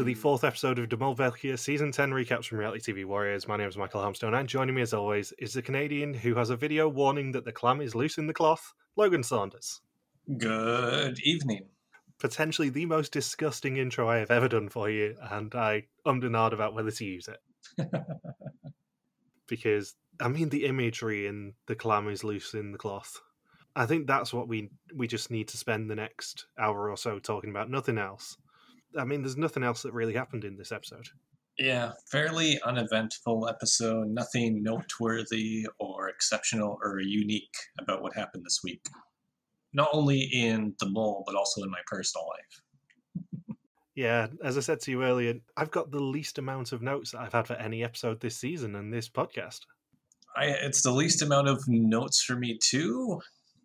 To the fourth episode of De Mol België Season 10 recaps from Reality TV Warriors. My name is Michael Hamstone, and joining me as always is the Canadian who has a video warning that the clam is loose in the cloth, Logan Saunders. Good evening. Potentially the most disgusting intro I have ever done for you, and I ummed and ahed about whether to use it. because, I mean, the imagery in the clam is loose in the cloth. I think that's what we we just need to spend the next hour or so talking about, nothing else. I mean, there's nothing else that really happened in this episode. Yeah, fairly uneventful episode. Nothing noteworthy or exceptional or unique about what happened this week. Not only in the mole, but also in my personal life. Yeah, as I said to you earlier, I've got the least amount of notes that I've had for any episode this season and this podcast. I it's the least amount of notes for me too,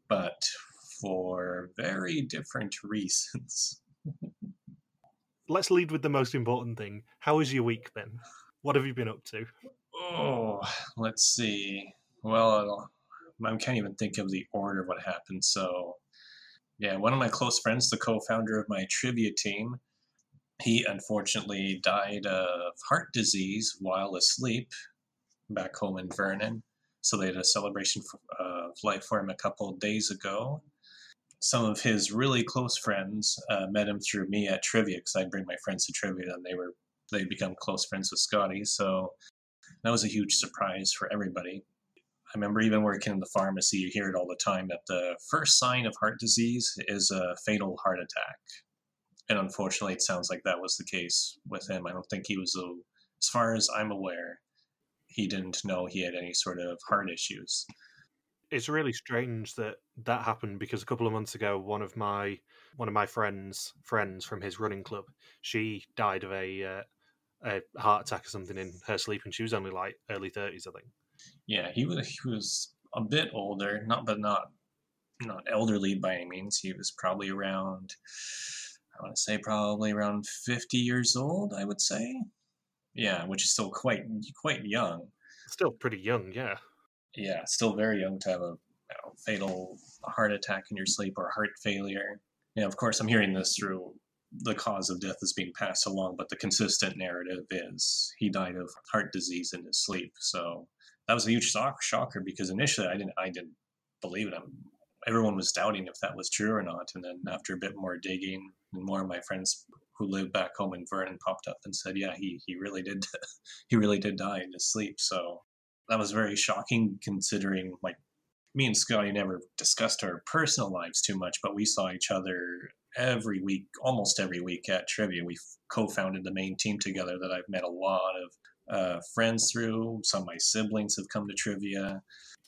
but for very different reasons. Let's lead with the most important thing. How has your week been? What have you been up to? Oh, let's see. Well, I can't even think of the order of what happened. So, yeah, one of my close friends, the co-founder of my trivia team, he unfortunately died of heart disease while asleep back home in Vernon. So they had a celebration uh, of life for him a couple days ago some of his really close friends uh, met him through me at trivia because I'd bring my friends to trivia and they were they'd become close friends with Scotty. So that was a huge surprise for everybody. I remember even working in the pharmacy, you hear it all the time that the first sign of heart disease is a fatal heart attack. And unfortunately, it sounds like that was the case with him. I don't think he was, a, as far as I'm aware, he didn't know he had any sort of heart issues it's really strange that that happened because a couple of months ago one of my one of my friends friends from his running club she died of a uh, a heart attack or something in her sleep and she was only like early 30s i think. Yeah he was he was a bit older not but not not elderly by any means. He was probably around i want to say probably around 50 years old i would say. Yeah which is still quite quite young. Still pretty young yeah yeah, still very young to have a you know, fatal heart attack in your sleep or heart failure. You of course, I'm hearing this through the cause of death is being passed along, but the consistent narrative is he died of heart disease in his sleep. So that was a huge shock, shocker because initially I didn't I didn't believe it. I'm, everyone was doubting if that was true or not, and then after a bit more digging, and more of my friends who live back home in Vernon popped up and said, "Yeah, he he really did he really did die in his sleep." So that was very shocking considering like me and Scotty never discussed our personal lives too much, but we saw each other every week, almost every week at trivia. We co-founded the main team together that I've met a lot of uh, friends through. Some of my siblings have come to trivia.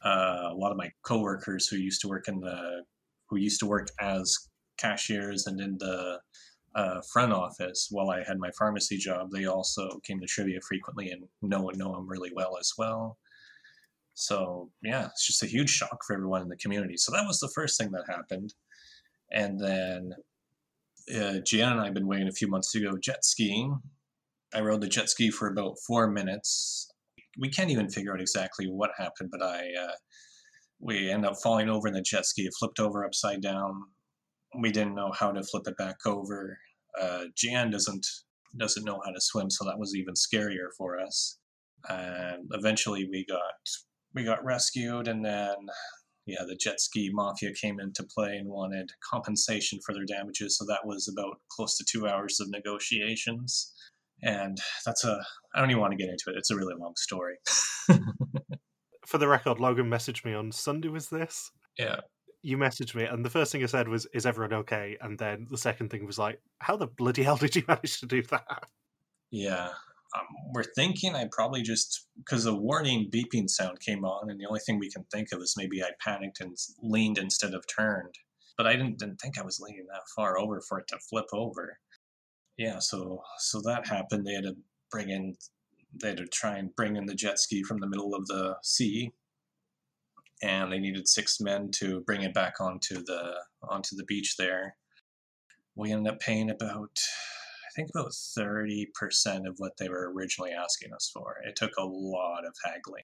Uh, a lot of my coworkers who used to work in the who used to work as cashiers and in the uh, front office while I had my pharmacy job, they also came to trivia frequently and know know them really well as well. So yeah, it's just a huge shock for everyone in the community. So that was the first thing that happened, and then uh, Jan and I had been waiting a few months to go jet skiing. I rode the jet ski for about four minutes. We can't even figure out exactly what happened, but I uh, we end up falling over in the jet ski. It flipped over upside down. We didn't know how to flip it back over. Uh, Jan doesn't doesn't know how to swim, so that was even scarier for us. And eventually, we got we got rescued, and then yeah, the jet ski mafia came into play and wanted compensation for their damages. So that was about close to two hours of negotiations. And that's a, I don't even want to get into it. It's a really long story. for the record, Logan messaged me on Sunday, was this? Yeah. You messaged me, and the first thing I said was, Is everyone okay? And then the second thing was like, How the bloody hell did you manage to do that? Yeah um, we're thinking I probably just because the warning beeping sound came on, and the only thing we can think of is maybe I panicked and leaned instead of turned. But I didn't, didn't think I was leaning that far over for it to flip over. Yeah, so so that happened. They had to bring in, they had to try and bring in the jet ski from the middle of the sea, and they needed six men to bring it back onto the onto the beach there. We ended up paying about think about 30% of what they were originally asking us for. It took a lot of haggling.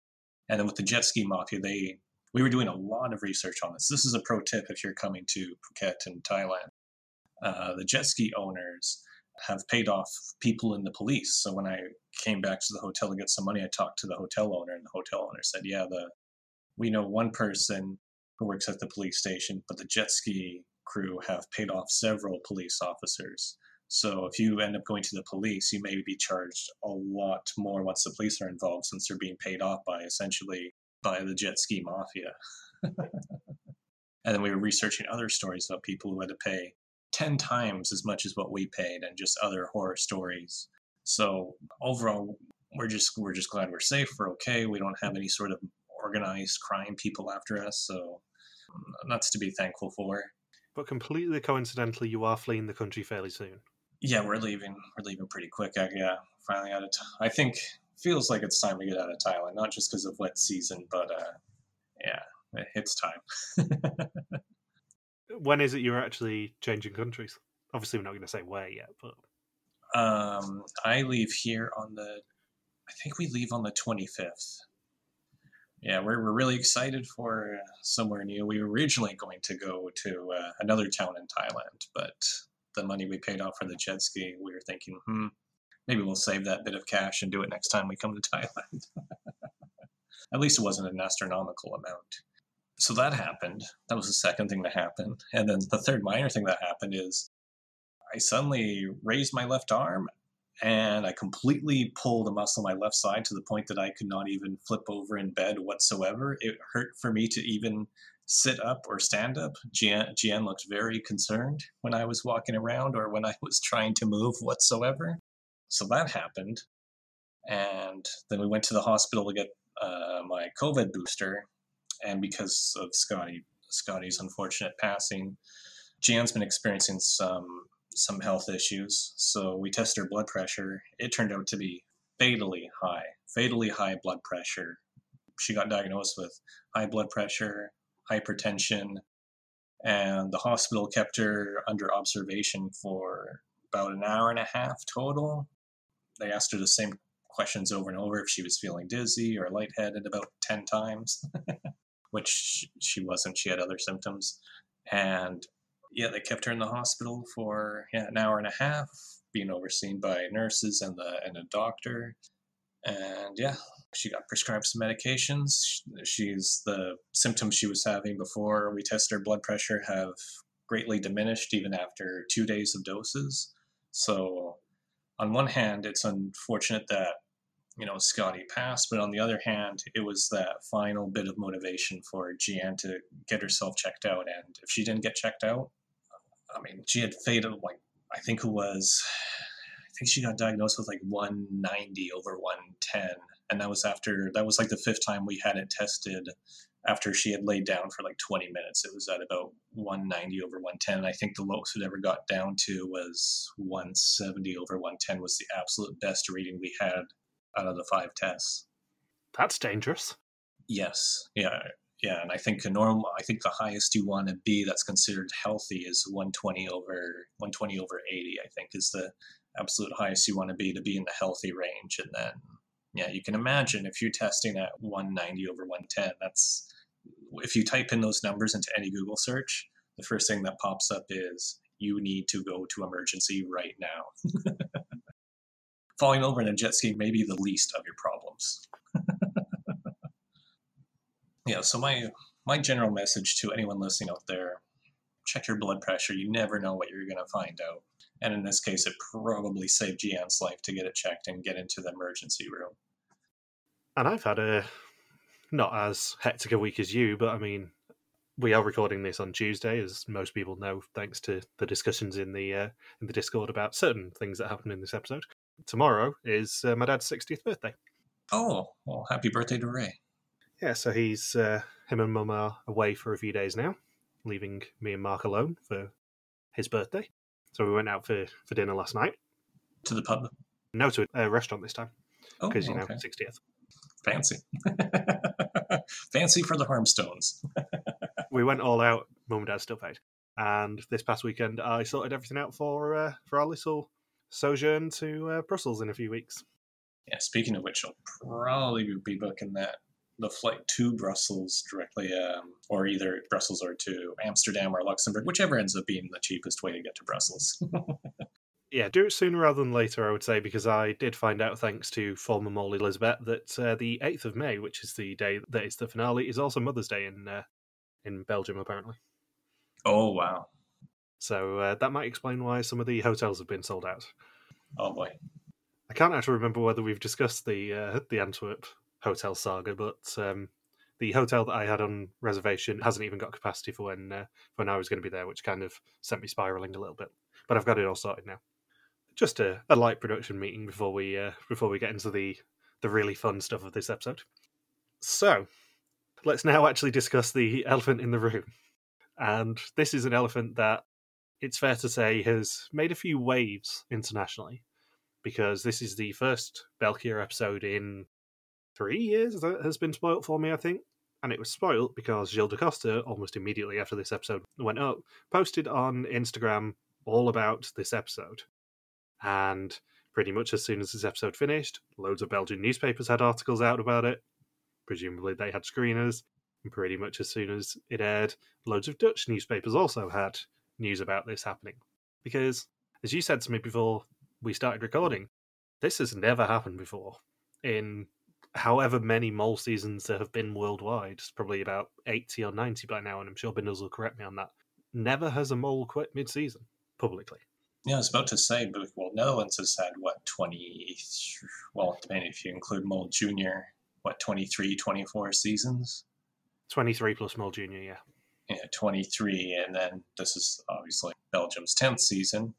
And then with the jet ski mafia, they we were doing a lot of research on this. This is a pro tip if you're coming to Phuket in Thailand. Uh, the jet ski owners have paid off people in the police. So when I came back to the hotel to get some money, I talked to the hotel owner, and the hotel owner said, "Yeah, the we know one person who works at the police station, but the jet ski crew have paid off several police officers. So if you end up going to the police, you may be charged a lot more once the police are involved, since they're being paid off by essentially by the jet ski mafia." and then we were researching other stories about people who had to pay 10 times as much as what we paid and just other horror stories. So overall we're just we're just glad we're safe, we're okay. We don't have any sort of organized crime people after us, so mm, that's to be thankful for. But completely coincidentally you are fleeing the country fairly soon. Yeah, we're leaving. We're leaving pretty quick. I, yeah, finally out of t- I think feels like it's time to get out of Thailand, not just because of wet season, but uh yeah, it's time. when is it you're actually changing countries? Obviously, we're not going to say where yet, but um, I leave here on the. I think we leave on the twenty fifth. Yeah, we're we're really excited for somewhere new. We were originally going to go to uh, another town in Thailand, but the money we paid off for the jet ski, we were thinking, hmm, maybe we'll save that bit of cash and do it next time we come to Thailand. At least it wasn't an astronomical amount so that happened. That was the second thing that happened. And then the third minor thing that happened is I suddenly raised my left arm and I completely pulled a muscle on my left side to the point that I could not even flip over in bed whatsoever. It hurt for me to even sit up or stand up. Gian, looked very concerned when I was walking around or when I was trying to move whatsoever. So that happened. And then we went to the hospital to get uh, my COVID booster and because of Scotty Scotty's unfortunate passing, Jan's been experiencing some some health issues. So we tested her blood pressure. It turned out to be fatally high, fatally high blood pressure. She got diagnosed with high blood pressure, hypertension, and the hospital kept her under observation for about an hour and a half total. They asked her the same questions over and over if she was feeling dizzy or lightheaded about 10 times. which she wasn't. She had other symptoms. And yeah, they kept her in the hospital for yeah, an hour and a half, being overseen by nurses and the and a doctor. And yeah, she got prescribed some medications. She's the symptoms she was having before we tested her blood pressure have greatly diminished even after two days of doses. So, on one hand, it's unfortunate that you know, Scotty passed. But on the other hand, it was that final bit of motivation for Gian to get herself checked out. And if she didn't get checked out, I mean, she had faded like I think it was, I think she got diagnosed with like 190 over 110, and that was after that was like the fifth time we had it tested. After she had laid down for like 20 minutes, it was at about 190 over 110. I think the lowest it ever got down to was 170 over 110 was the absolute best reading we had out of the five tests. That's dangerous. Yes. Yeah. Yeah. And I think a normal, I think the highest you want to be that's considered healthy is 120 over 120 over 80. I think is the absolute highest you want to be to be in the healthy range. And then, yeah, you can imagine if you're testing at 190 over 110, that's if you type in those numbers into any Google search, the first thing that pops up is you need to go to emergency right now. falling over in a jet ski may be the least of your problems. yeah, so my my general message to anyone listening out there, check your blood pressure. You never know what you're going to find out. And in this case, it probably saved Gian's life to get it checked and get into the emergency room. And I've had a not as hectic a week as you, but I mean, we are recording this on Tuesday, as most people know, thanks to the discussions in the uh, in the Discord about certain things that happened in this episode tomorrow is uh, my dad's 60th birthday. Oh, well, happy birthday to Ray. Yeah, so he's, uh, him and mum are away for a few days now, leaving me and Mark alone for his birthday. So we went out for, for dinner last night. To the pub? No, to a, restaurant this time. Because, oh, you know, 60th. Fancy. Fancy for the Harmstones. we went all out. Mum and dad still paid. And this past weekend, I sorted everything out for uh, for our little sojourn to uh, Brussels in a few weeks. Yeah, speaking of which, I'll probably be booking that the flight to Brussels directly, um, or either Brussels or to Amsterdam or Luxembourg, whichever ends up being the cheapest way to get to Brussels. Yeah, do it sooner rather than later, I would say, because I did find out, thanks to former Molly Elizabeth, that uh, the 8th of May, which is the day that is the finale, is also Mother's Day in uh, in Belgium, apparently. Oh wow! So uh, that might explain why some of the hotels have been sold out. Oh boy! I can't actually remember whether we've discussed the uh, the Antwerp hotel saga, but um, the hotel that I had on reservation hasn't even got capacity for when uh, when I was going to be there, which kind of sent me spiraling a little bit. But I've got it all sorted now. Just a, a light production meeting before we uh, before we get into the the really fun stuff of this episode. So let's now actually discuss the elephant in the room. And this is an elephant that it's fair to say has made a few waves internationally because this is the first België episode in three years that has been spoilt for me, I think. And it was spoilt because Gilles De Coster, almost immediately after this episode went up, posted on Instagram all about this episode. And pretty much as soon as this episode finished, loads of Belgian newspapers had articles out about it. Presumably they had screeners. And pretty much as soon as it aired, loads of Dutch newspapers also had news about this happening. Because, as you said to me before we started recording, this has never happened before. In however many mole seasons there have been worldwide, it's probably about 80 or 90 by now, and I'm sure Bindles will correct me on that. Never has a mole quit mid season publicly. Yeah, I was about to say, but well, Netherlands has had what, 20, well, depending if you include Mole Junior, what, 23, 24 seasons? 23 plus Mole Junior, yeah. Yeah, 23, and then this is obviously Belgium's 10th season.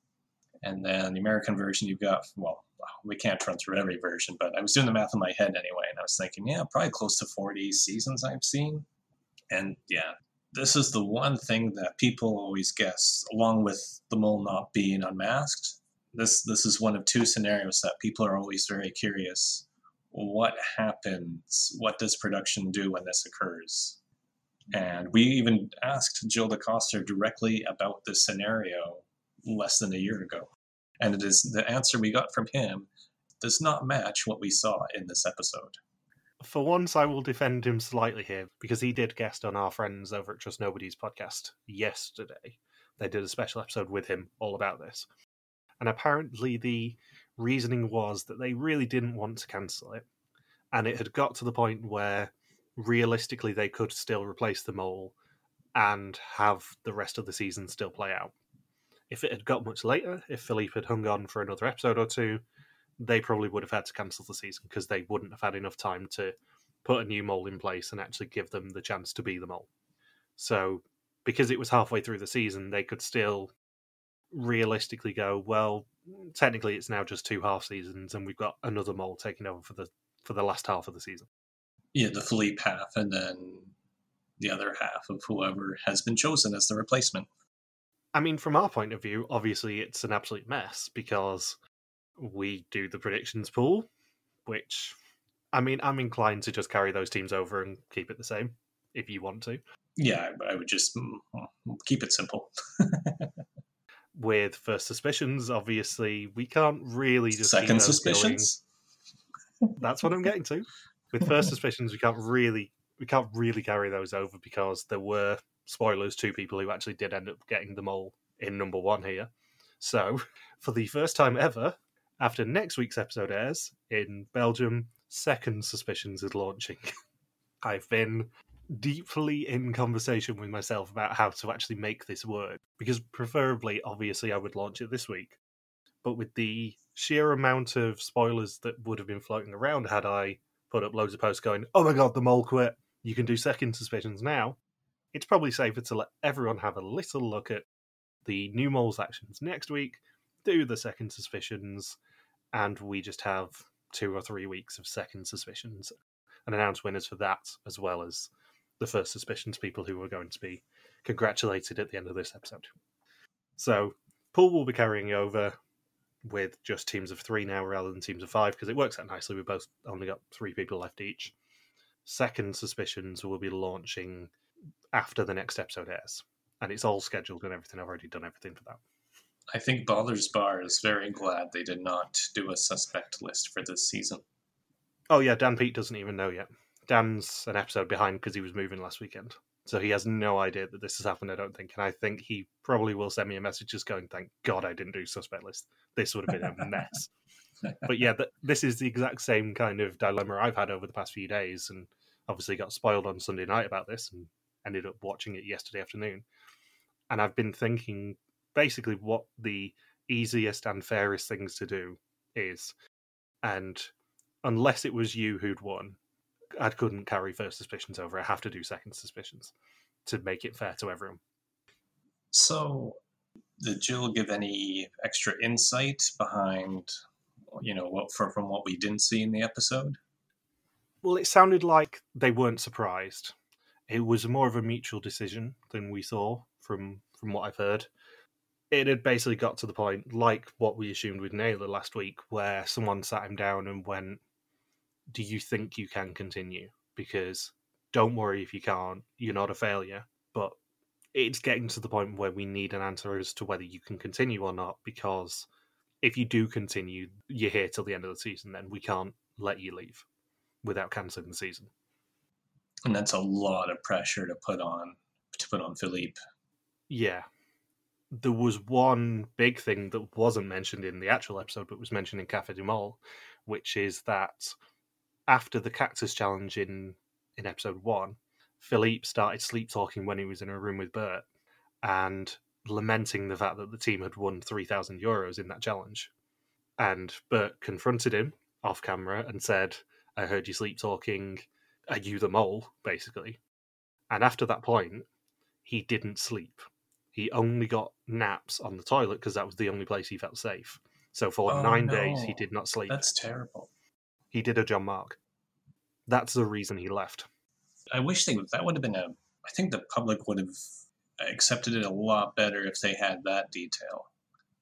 And then the American version, you've got, well, we can't run through every version, but I was doing the math in my head anyway, and I was thinking, yeah, probably close to 40 seasons I've seen. And yeah, this is the one thing that people always guess, along with the mole not being unmasked. This this is one of two scenarios that people are always very curious. What happens? What does production do when this occurs? And we even asked Gilles De Coster directly about this scenario less than a year ago. And it is the answer we got from him does not match what we saw in this episode. For once, I will defend him slightly here because he did guest on our friends over at Trust Nobody's podcast yesterday. They did a special episode with him all about this. And apparently, the reasoning was that they really didn't want to cancel it. And it had got to the point where realistically they could still replace the mole and have the rest of the season still play out. If it had got much later, if Philippe had hung on for another episode or two, they probably would have had to cancel the season because they wouldn't have had enough time to put a new mole in place and actually give them the chance to be the mole. So, because it was halfway through the season, they could still realistically go, well, technically it's now just two half seasons and we've got another mole taking over for the for the last half of the season. Yeah, the Philippe half and then the other half of whoever has been chosen as the replacement. I mean, from our point of view, obviously it's an absolute mess because we do the predictions pool, which I mean, I'm inclined to just carry those teams over and keep it the same if you want to. Yeah, I would just mm, mm, keep it simple. With first suspicions, obviously, we can't really just second suspicions. Going. That's what I'm getting to. With first suspicions, we can't really we can't really carry those over because there were spoilers two people who actually did end up getting them all in number one here. So, for the first time ever, after next week's episode airs in Belgium, Second Suspicions is launching. I've been deeply in conversation with myself about how to actually make this work because preferably obviously I would launch it this week but with the sheer amount of spoilers that would have been floating around had I put up loads of posts going oh my god the mole quit you can do second suspicions now it's probably safer to let everyone have a little look at the new mole's actions next week do the second suspicions and we just have two or three weeks of second suspicions and announce winners for that as well as the first suspicions people who are going to be congratulated at the end of this episode. So, Pool will be carrying over with just teams of three now rather than teams of five because it works out nicely. We've both only got three people left each. Second Suspicions will be launching after the next episode airs, and it's all scheduled and everything. I've already done everything for that. I think Balder's Bar is very glad they did not do a suspect list for this season. Oh yeah, Dan Pete doesn't even know yet. Dan's an episode behind because he was moving last weekend. So he has no idea that this has happened, I don't think. And I think he probably will send me a message just going, thank God I didn't do suspect list. This would have been a mess. but yeah, th- this is the exact same kind of dilemma I've had over the past few days. And obviously got spoiled on Sunday night about this and ended up watching it yesterday afternoon. And I've been thinking basically what the easiest and fairest things to do is. And unless it was you who'd won, I couldn't carry first suspicions over. I have to do second suspicions to make it fair to everyone. So, did Jill give any extra insight behind, you know, what from, from what we didn't see in the episode? Well, it sounded like they weren't surprised. It was more of a mutual decision than we saw from from what I've heard. It had basically got to the point, like what we assumed with Naylor last week, where someone sat him down and went, do you think you can continue? Because don't worry if you can't, you're not a failure. But it's getting to the point where we need an answer as to whether you can continue or not. Because if you do continue, you're here till the end of the season, then we can't let you leave without cancelling the season. And that's a lot of pressure to put on to put on Philippe. Yeah. There was one big thing that wasn't mentioned in the actual episode, but was mentioned in Cafe du Mole, which is that after the cactus challenge in in episode one, Philippe started sleep talking when he was in a room with Bert and lamenting the fact that the team had won three thousand euros in that challenge. And Bert confronted him off camera and said, "I heard you sleep talking. Are you the mole?" Basically. And after that point, he didn't sleep. He only got naps on the toilet because that was the only place he felt safe. So for Oh, nine days, he did not sleep. That's terrible. He did a John Mark. That's the reason he left. I wish they would. That would have been a. I think the public would have accepted it a lot better if they had that detail.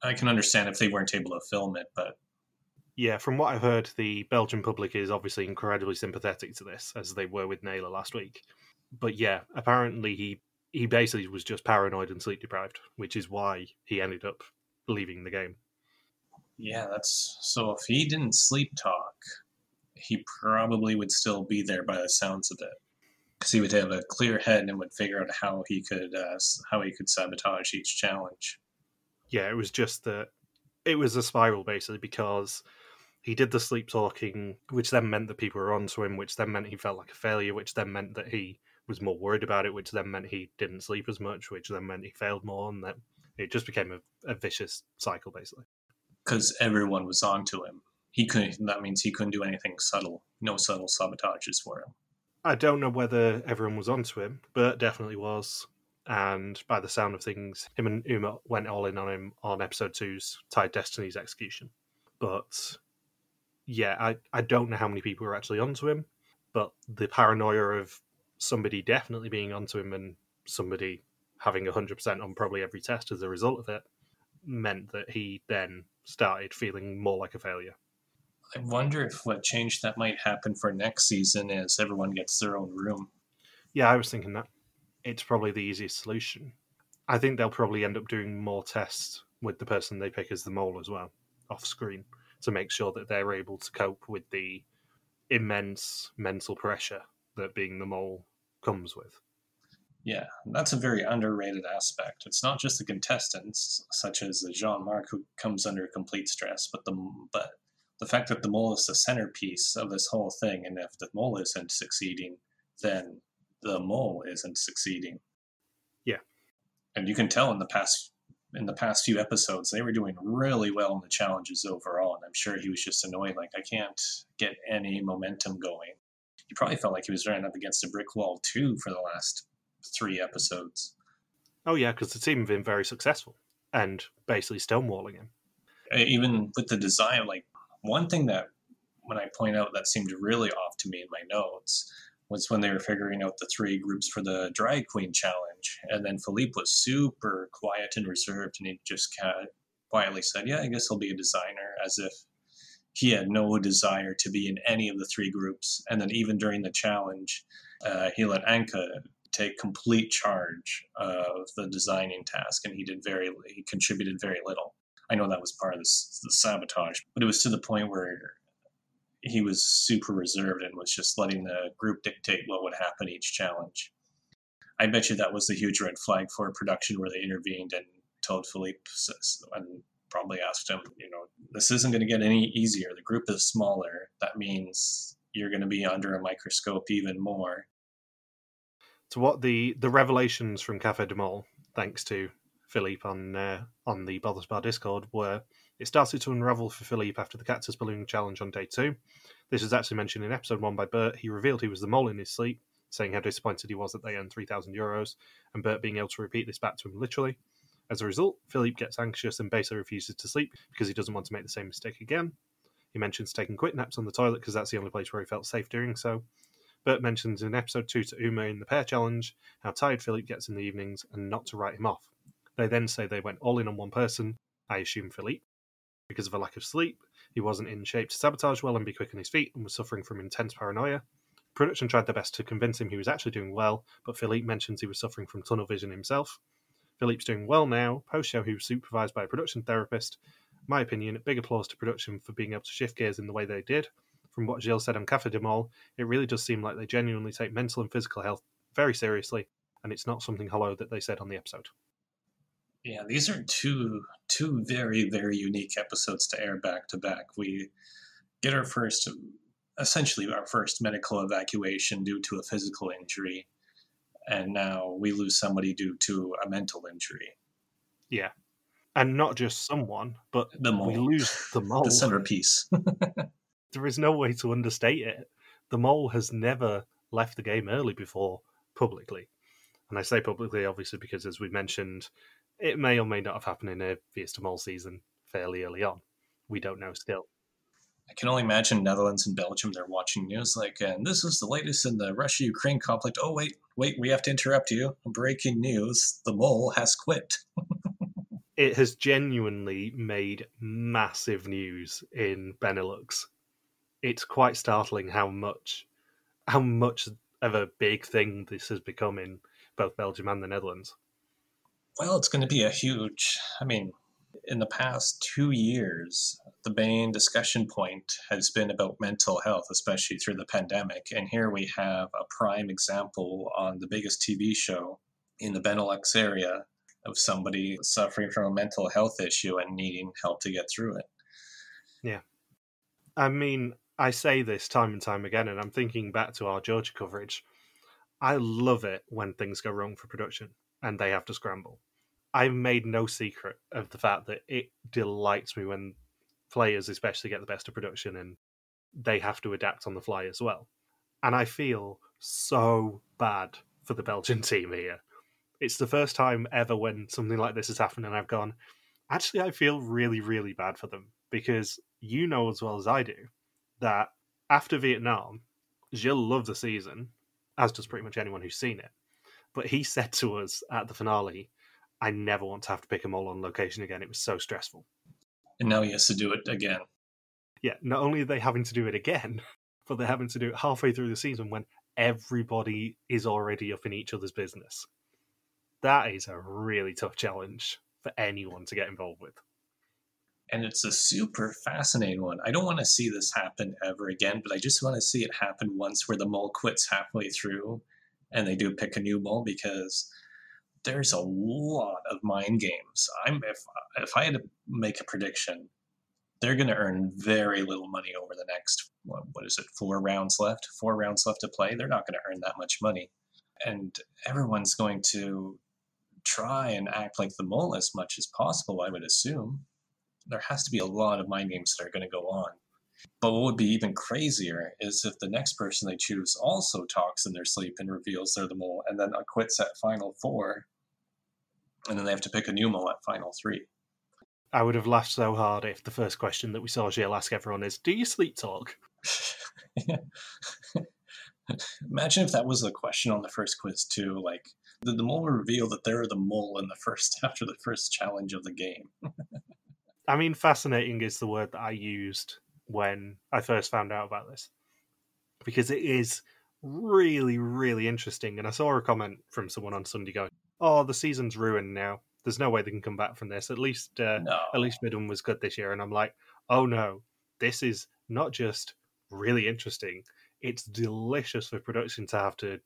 I can understand if they weren't able to film it, but Yeah, from what I've heard, the Belgian public is obviously incredibly sympathetic to this, as they were with Naylor last week. But yeah, apparently he he basically was just paranoid and sleep deprived, which is why he ended up leaving the game. yeah, that's so. If he didn't sleep talk, he probably would still be there by the sounds of it, because he would have a clear head and would figure out how he could uh, how he could sabotage each challenge. Yeah, it was just that it was a spiral basically because he did the sleep talking, which then meant that people were onto him, which then meant he felt like a failure, which then meant that he was more worried about it, which then meant he didn't sleep as much, which then meant he failed more, and that it just became a, a vicious cycle basically. Because everyone was onto him. He couldn't. That means he couldn't do anything subtle. No subtle sabotages for him. I don't know whether everyone was onto him, but definitely was. And by the sound of things, him and Uma went all in on him on episode two's Tide Destiny's execution. But yeah, I, I don't know how many people are actually onto him, but the paranoia of somebody definitely being onto him and somebody having 100% on probably every test as a result of it meant that he then started feeling more like a failure. I wonder if what change that might happen for next season is everyone gets their own room. Yeah, I was thinking that. It's probably the easiest solution. I think they'll probably end up doing more tests with the person they pick as the mole as well, off screen, to make sure that they're able to cope with the immense mental pressure that being the mole comes with. Yeah, that's a very underrated aspect. It's not just the contestants, such as Jean Marc, who comes under complete stress, but the but the fact that the mole is the centerpiece of this whole thing, and if the mole isn't succeeding, then the mole isn't succeeding. Yeah. and you can tell in the past in the past few episodes they were doing really well in the challenges overall, and I'm sure he was just annoyed, like I can't get any momentum going. He probably felt like he was running up against a brick wall too for the last three episodes. Oh, yeah, because the team have been very successful and basically stonewalling him. Uh, Even with the design, like one thing that when I point out that seemed really off to me in my notes was when they were figuring out the three groups for the drag queen challenge, and then Philippe was super quiet and reserved, and he just ca- quietly said, "Yeah, I guess he'll be a designer," as if he had no desire to be in any of the three groups. And then even during the challenge, uh, he let Anka take complete charge of the designing task, and he did very he contributed very little. I know that was part of this, the sabotage, but it was to the point where he was super reserved and was just letting the group dictate what would happen each challenge. I bet you that was the huge red flag for production where they intervened and told Philippe and probably asked him, you know, this isn't going to get any easier. The group is smaller. That means you're going to be under a microscope even more. To what the the revelations from Cafe de Mol, thanks to Philippe on uh, on the Bothers Bar Discord, were it started to unravel for Philippe after the Cactus Balloon Challenge on day two. This is actually mentioned in episode one by Bert. He revealed he was the mole in his sleep, saying how disappointed he was that they earned 3,000 euros, and Bert being able to repeat this back to him literally. As a result, Philippe gets anxious and basically refuses to sleep because he doesn't want to make the same mistake again. He mentions taking quick naps on the toilet because that's the only place where he felt safe doing so. Bert mentions in episode 2 to Uma in the pair challenge how tired Philippe gets in the evenings and not to write him off. They then say they went all in on one person, I assume Philippe. Because of a lack of sleep, he wasn't in shape to sabotage well and be quick on his feet and was suffering from intense paranoia. Production tried their best to convince him he was actually doing well, but Philippe mentions he was suffering from tunnel vision himself. Philippe's doing well now. Post show, he was supervised by a production therapist. My opinion, big applause to production for being able to shift gears in the way they did. From what Gilles said on Cafe de Mol, it really does seem like they genuinely take mental and physical health very seriously, and it's not something hollow that they said on the episode. Yeah, these are two two very very unique episodes to air back to back. We get our first, essentially our first medical evacuation due to a physical injury, and now we lose somebody due to a mental injury. Yeah. And not just someone, but the mole. we lose the mole. the centerpiece. there is no way to understate it. The mole has never left the game early before publicly. And I say publicly, obviously, because as we mentioned, it may or may not have happened in a Fiesta Mole season fairly early on. We don't know still. I can only imagine Netherlands and Belgium, they're watching news like, and this is the latest in the Russia Ukraine conflict. Oh, wait, wait, we have to interrupt you. Breaking news the mole has quit. it has genuinely made massive news in Benelux. It's quite startling how much how much of a big thing this has become in both Belgium and the Netherlands. Well, it's going to be a huge. I mean, in the past two years, the main discussion point has been about mental health, especially through the pandemic. And here we have a prime example on the biggest TV show in the Benelux area of somebody suffering from a mental health issue and needing help to get through it. Yeah. I mean, I say this time and time again, and I'm thinking back to our Georgia coverage. I love it when things go wrong for production and they have to scramble. I've made no secret of the fact that it delights me when players, especially, get the best of production and they have to adapt on the fly as well. And I feel so bad for the Belgian team here. It's the first time ever when something like this has happened, and I've gone, actually, I feel really, really bad for them because you know as well as I do that after Vietnam, Gilles loved the season, as does pretty much anyone who's seen it. But he said to us at the finale, I never want to have to pick them all on location again. It was so stressful. And now he has to do it again. Yeah, not only are they having to do it again, but they're having to do it halfway through the season when everybody is already up in each other's business. That is a really tough challenge for anyone to get involved with. And it's a super fascinating one. I don't want to see this happen ever again, but I just want to see it happen once where the mole quits halfway through and they do pick a new mole because there's a lot of mind games. I'm if if I had to make a prediction, they're going to earn very little money over the next what, what is it four rounds left? Four rounds left to play? They're not going to earn that much money. And everyone's going to try and act like the mole as much as possible i would assume. There has to be a lot of mind games that are going to go on but what would be even crazier is if the next person they choose also talks in their sleep and reveals they're the mole and then quits at final four and then they have to pick a new mole at final three. I would have laughed so hard if the first question that we saw Gilles ask everyone is, "Do you sleep talk?" Imagine if that was the question on the first quiz too. Like, did the mole reveal that they're the mole in the first after the first challenge of the game? I mean, fascinating is the word that I used when I first found out about this because it is really, really interesting. And I saw a comment from someone on Sunday going, oh, the season's ruined now. There's no way they can come back from this. At least, uh, no. at least Midden was good this year, and I'm like, oh no, this is not just really interesting. It's delicious for production to have to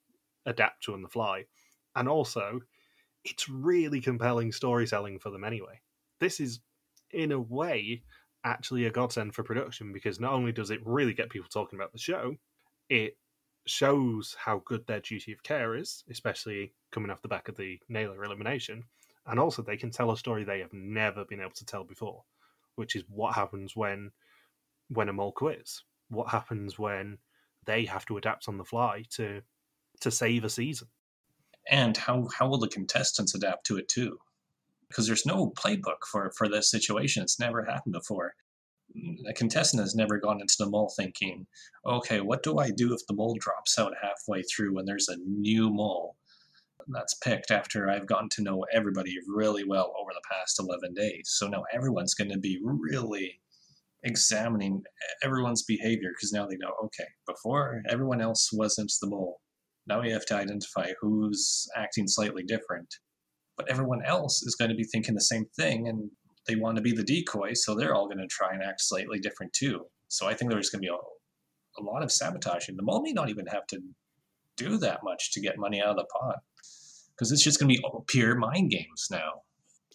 adapt to on the fly, And also, it's really compelling storytelling for them anyway. This is, in a way, actually a godsend for production because not only does it really get people talking about the show, it shows how good their duty of care is, especially coming off the back of the Naylor elimination. And also, they can tell a story they have never been able to tell before, which is what happens when when a mole quits. What happens when they have to adapt on the fly to to save a season. And how how will the contestants adapt to it too? Because there's no playbook for for this situation. It's never happened before mm, a contestant has never gone into the mole thinking, okay, what do I do if the mole drops out halfway through when there's a new mole that's picked after I've gotten to know everybody really well over the past 11 days? So now everyone's going to be really examining everyone's behavior because now they know, okay, before everyone else wasn't the mole. Now we have to identify who's acting slightly different. But everyone else is going to be thinking the same thing and they want to be the decoy, so they're all going to try and act slightly different too. So I think there's going to be a, a lot of sabotaging. The mall may not even have to do that much to get money out of the pot because it's just going to be pure mind games now.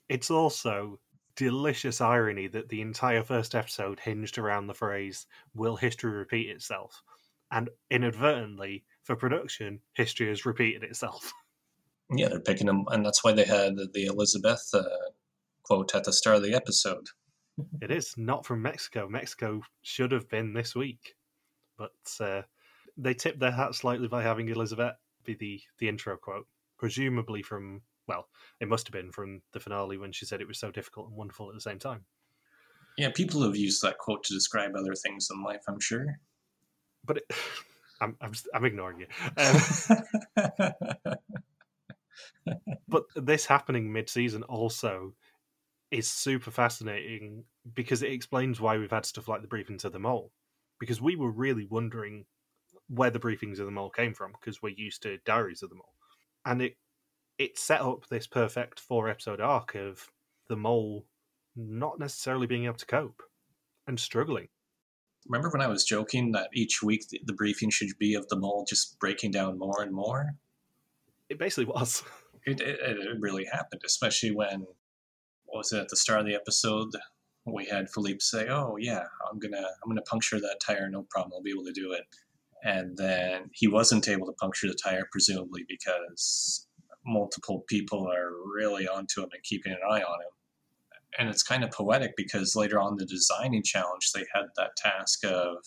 It's also delicious irony that the entire first episode hinged around the phrase "Will history repeat itself?" and inadvertently, for production, history has repeated itself. Yeah, they're picking them, and that's why they had the Elizabeth uh, quote at the start of the episode. It is not from Mexico. Mexico should have been this week, but uh, they tipped their hat slightly by having Elizabeth be the, the intro quote, presumably from, well, it must have been from the finale when she said it was so difficult and wonderful at the same time. Yeah, people have used that quote to describe other things in life, I'm sure. But it, I'm, I'm, I'm ignoring you. Um, but this happening mid season also is super fascinating because it explains why we've had stuff like the briefing to the mole. Because we were really wondering where the briefings of the mole came from because we're used to diaries of the mole, and it it set up this perfect four episode arc of the mole not necessarily being able to cope and struggling. Remember when I was joking that each week the, the briefing should be of the mole just breaking down more and more? It basically was. It, it, it really happened, especially when what was it at the start of the episode? We had Philippe say, "Oh yeah, I'm gonna I'm gonna puncture that tire, no problem. I'll be able to do it." And then he wasn't able to puncture the tire, presumably because multiple people are really onto him and keeping an eye on him. And it's kind of poetic because later on the designing challenge, they had that task of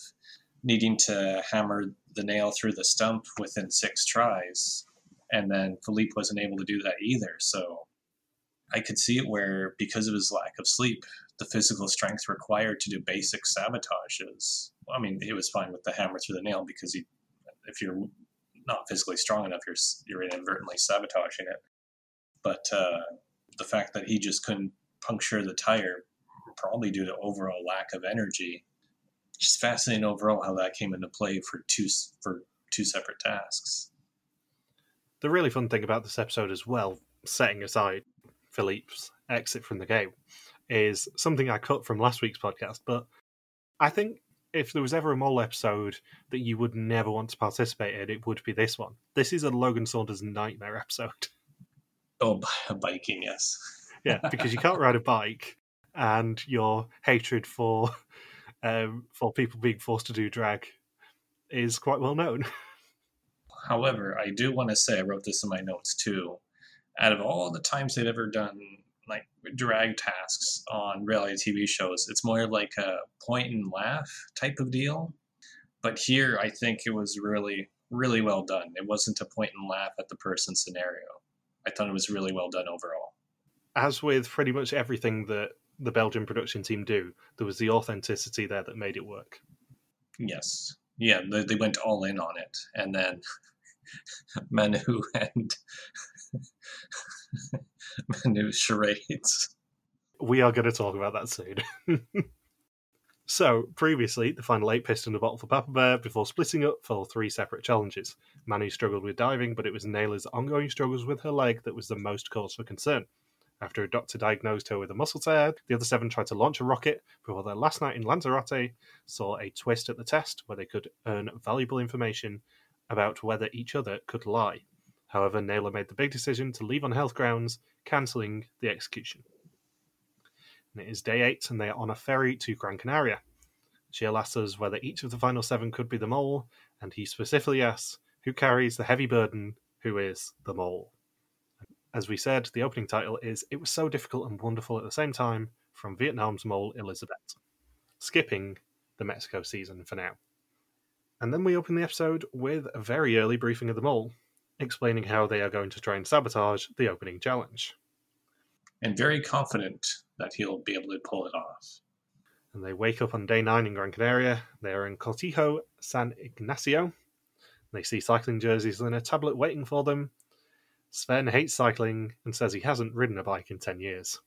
needing to hammer the nail through the stump within six tries. And then Philippe wasn't able to do that either. So I could see it where, because of his lack of sleep, the physical strength required to do basic sabotages. I mean, he was fine with the hammer through the nail because he, if you're not physically strong enough, you're you're inadvertently sabotaging it. But uh, the fact that he just couldn't puncture the tire, probably due to overall lack of energy, just fascinating overall how that came into play for two for two separate tasks. The really fun thing about this episode as well, setting aside Philippe's exit from the game is something I cut from last week's podcast. But I think if there was ever a mole episode that you would never want to participate in, it would be this one. This is a Logan Saunders nightmare episode. Oh, biking, yes. yeah, because you can't ride a bike, and your hatred for um, for people being forced to do drag is quite well known. However, I do want to say I wrote this in my notes too out of all the times they've ever done like drag tasks on reality TV shows, it's more like a point and laugh type of deal. But here, I think it was really, really well done. It wasn't a point and laugh at the person scenario. I thought it was really well done overall. As with pretty much everything that the Belgian production team do, there was the authenticity there that made it work. Yes. Yeah, they, they went all in on it. And then Manu and Manu charades. We are going to talk about that soon. so, previously, the final eight pistoned a bottle for Papa Bear before splitting up for three separate challenges. Manu struggled with diving, but it was Naylor's ongoing struggles with her leg that was the most cause for concern. After a doctor diagnosed her with a muscle tear, the other seven tried to launch a rocket before their last night in Lanzarote saw a twist at the test where they could earn valuable information about whether each other could lie. However, Naylor made the big decision to leave on health grounds, cancelling the execution. And it is day eight, and they are on a ferry to Gran Canaria. Gilles asks us whether each of the final seven could be the mole, and he specifically asks who carries the heavy burden, who is the mole. As we said, the opening title is It Was So Difficult and Wonderful at the Same Time from Vietnam's Mole Elizabeth, skipping the Mexico season for now. And then we open the episode with a very early briefing of the mole, explaining how they are going to try and sabotage the opening challenge. And very confident that he'll be able to pull it off. And they wake up on day nine in Gran Canaria. They are in Cortijo San Ignacio. They see cycling jerseys and a tablet waiting for them. Sven hates cycling and says he hasn't ridden a bike in 10 years.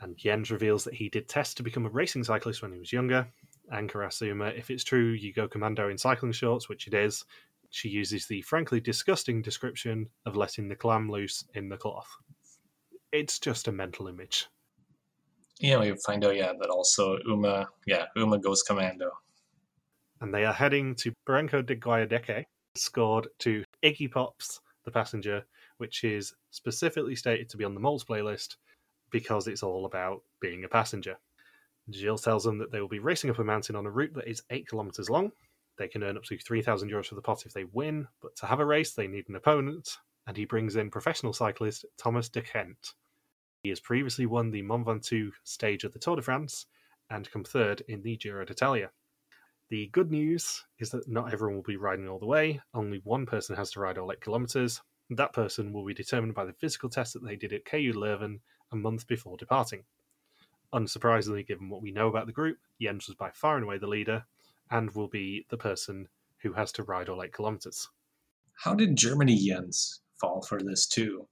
And Jens reveals that he did test to become a racing cyclist when he was younger. Anke asks Uma if it's true you go commando in cycling shorts, which it is. She uses the frankly disgusting description of letting the clam loose in the cloth. It's just a mental image. Yeah, we find out, yeah, that also Uma, yeah, Uma goes commando. And they are heading to Barranco de Guayadeque, scored to Iggy Pops, the passenger, which is specifically stated to be on the Moles playlist because it's all about being a passenger. Gilles tells them that they will be racing up a mountain on a route that is 8 kilometres long. They can earn up to 3,000 euros for the pot if they win, but to have a race, they need an opponent, and he brings in professional cyclist Thomas De Gendt. He has previously won the Mont Ventoux stage of the Tour de France and come third in the Giro d'Italia. The good news is that not everyone will be riding all the way. Only one person has to ride all 8 kilometres. That person will be determined by the physical test that they did at KU Leuven a month before departing. Unsurprisingly, given what we know about the group, Jens was by far and away the leader and will be the person who has to ride all 8 kilometres. How did Germany Jens fall for this too?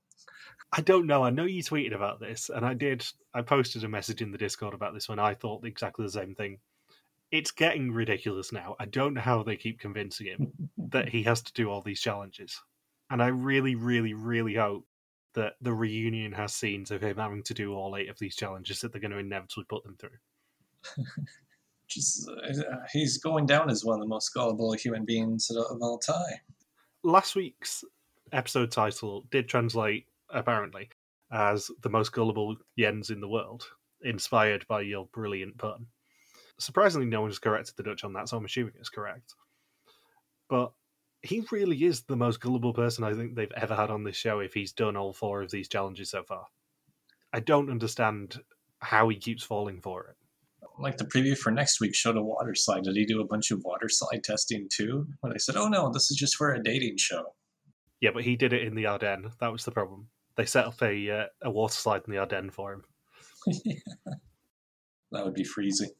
I don't know. I know you tweeted about this, and I did. I posted a message in the Discord about this when I thought exactly the same thing. It's getting ridiculous now. I don't know how they keep convincing him that he has to do all these challenges. And I really, really, really hope that the reunion has scenes of him having to do all eight of these challenges that they're going to inevitably put them through. Just uh, he's going down as one of the most gullible human beings of all time. Last week's episode title did translate apparently, as the most gullible yens in the world, inspired by your brilliant pun. Surprisingly, no one has corrected the Dutch on that, so I'm assuming it's correct. But he really is the most gullible person I think they've ever had on this show if he's done all four of these challenges so far. I don't understand how he keeps falling for it. Like the preview for next week showed a water slide. Did he do a bunch of water slide testing too? When they said, "Oh no, this is just for a dating show." Yeah, but he did it in the Ardennes. That was the problem. They set up a uh, a water slide in the Ardennes for him. yeah. That would be freezing.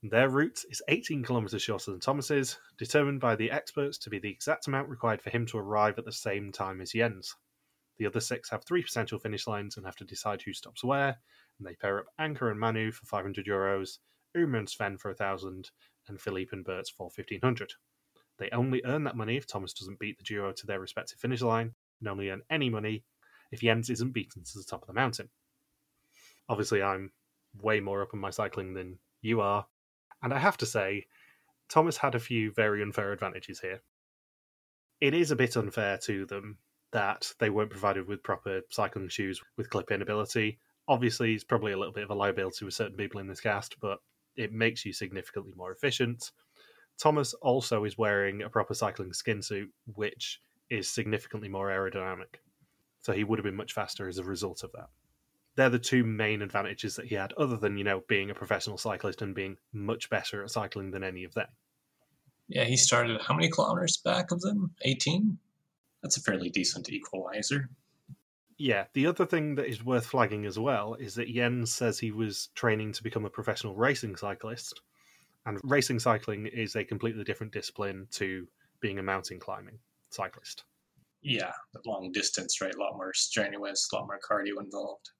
Their route is 18 kilometres shorter than Thomas's, determined by the experts to be the exact amount required for him to arrive at the same time as Jens. The other six have three potential finish lines and have to decide who stops where, and they pair up Anke and Manu for 500 euros, Uma and Sven for 1,000, and Philippe and Berts for 1,500. They only earn that money if Thomas doesn't beat the duo to their respective finish line, and only earn any money if Jens isn't beaten to the top of the mountain. Obviously, I'm way more up on my cycling than you are, and I have to say, Thomas had a few very unfair advantages here. It is a bit unfair to them that they weren't provided with proper cycling shoes with clip in ability. Obviously, it's probably a little bit of a liability with certain people in this cast, but it makes you significantly more efficient. Thomas also is wearing a proper cycling skin suit, which is significantly more aerodynamic so he would have been much faster as a result of that. They're the two main advantages that he had, other than you know being a professional cyclist and being much better at cycling than any of them. Yeah, he started how many kilometers back of them? Eighteen. That's a fairly decent equalizer. Yeah, the other thing that is worth flagging as well is that Jens says he was training to become a professional racing cyclist, and racing cycling is a completely different discipline to being a mountain climbing cyclist yeah, long distance, right? A lot more strenuous, a lot more cardio involved.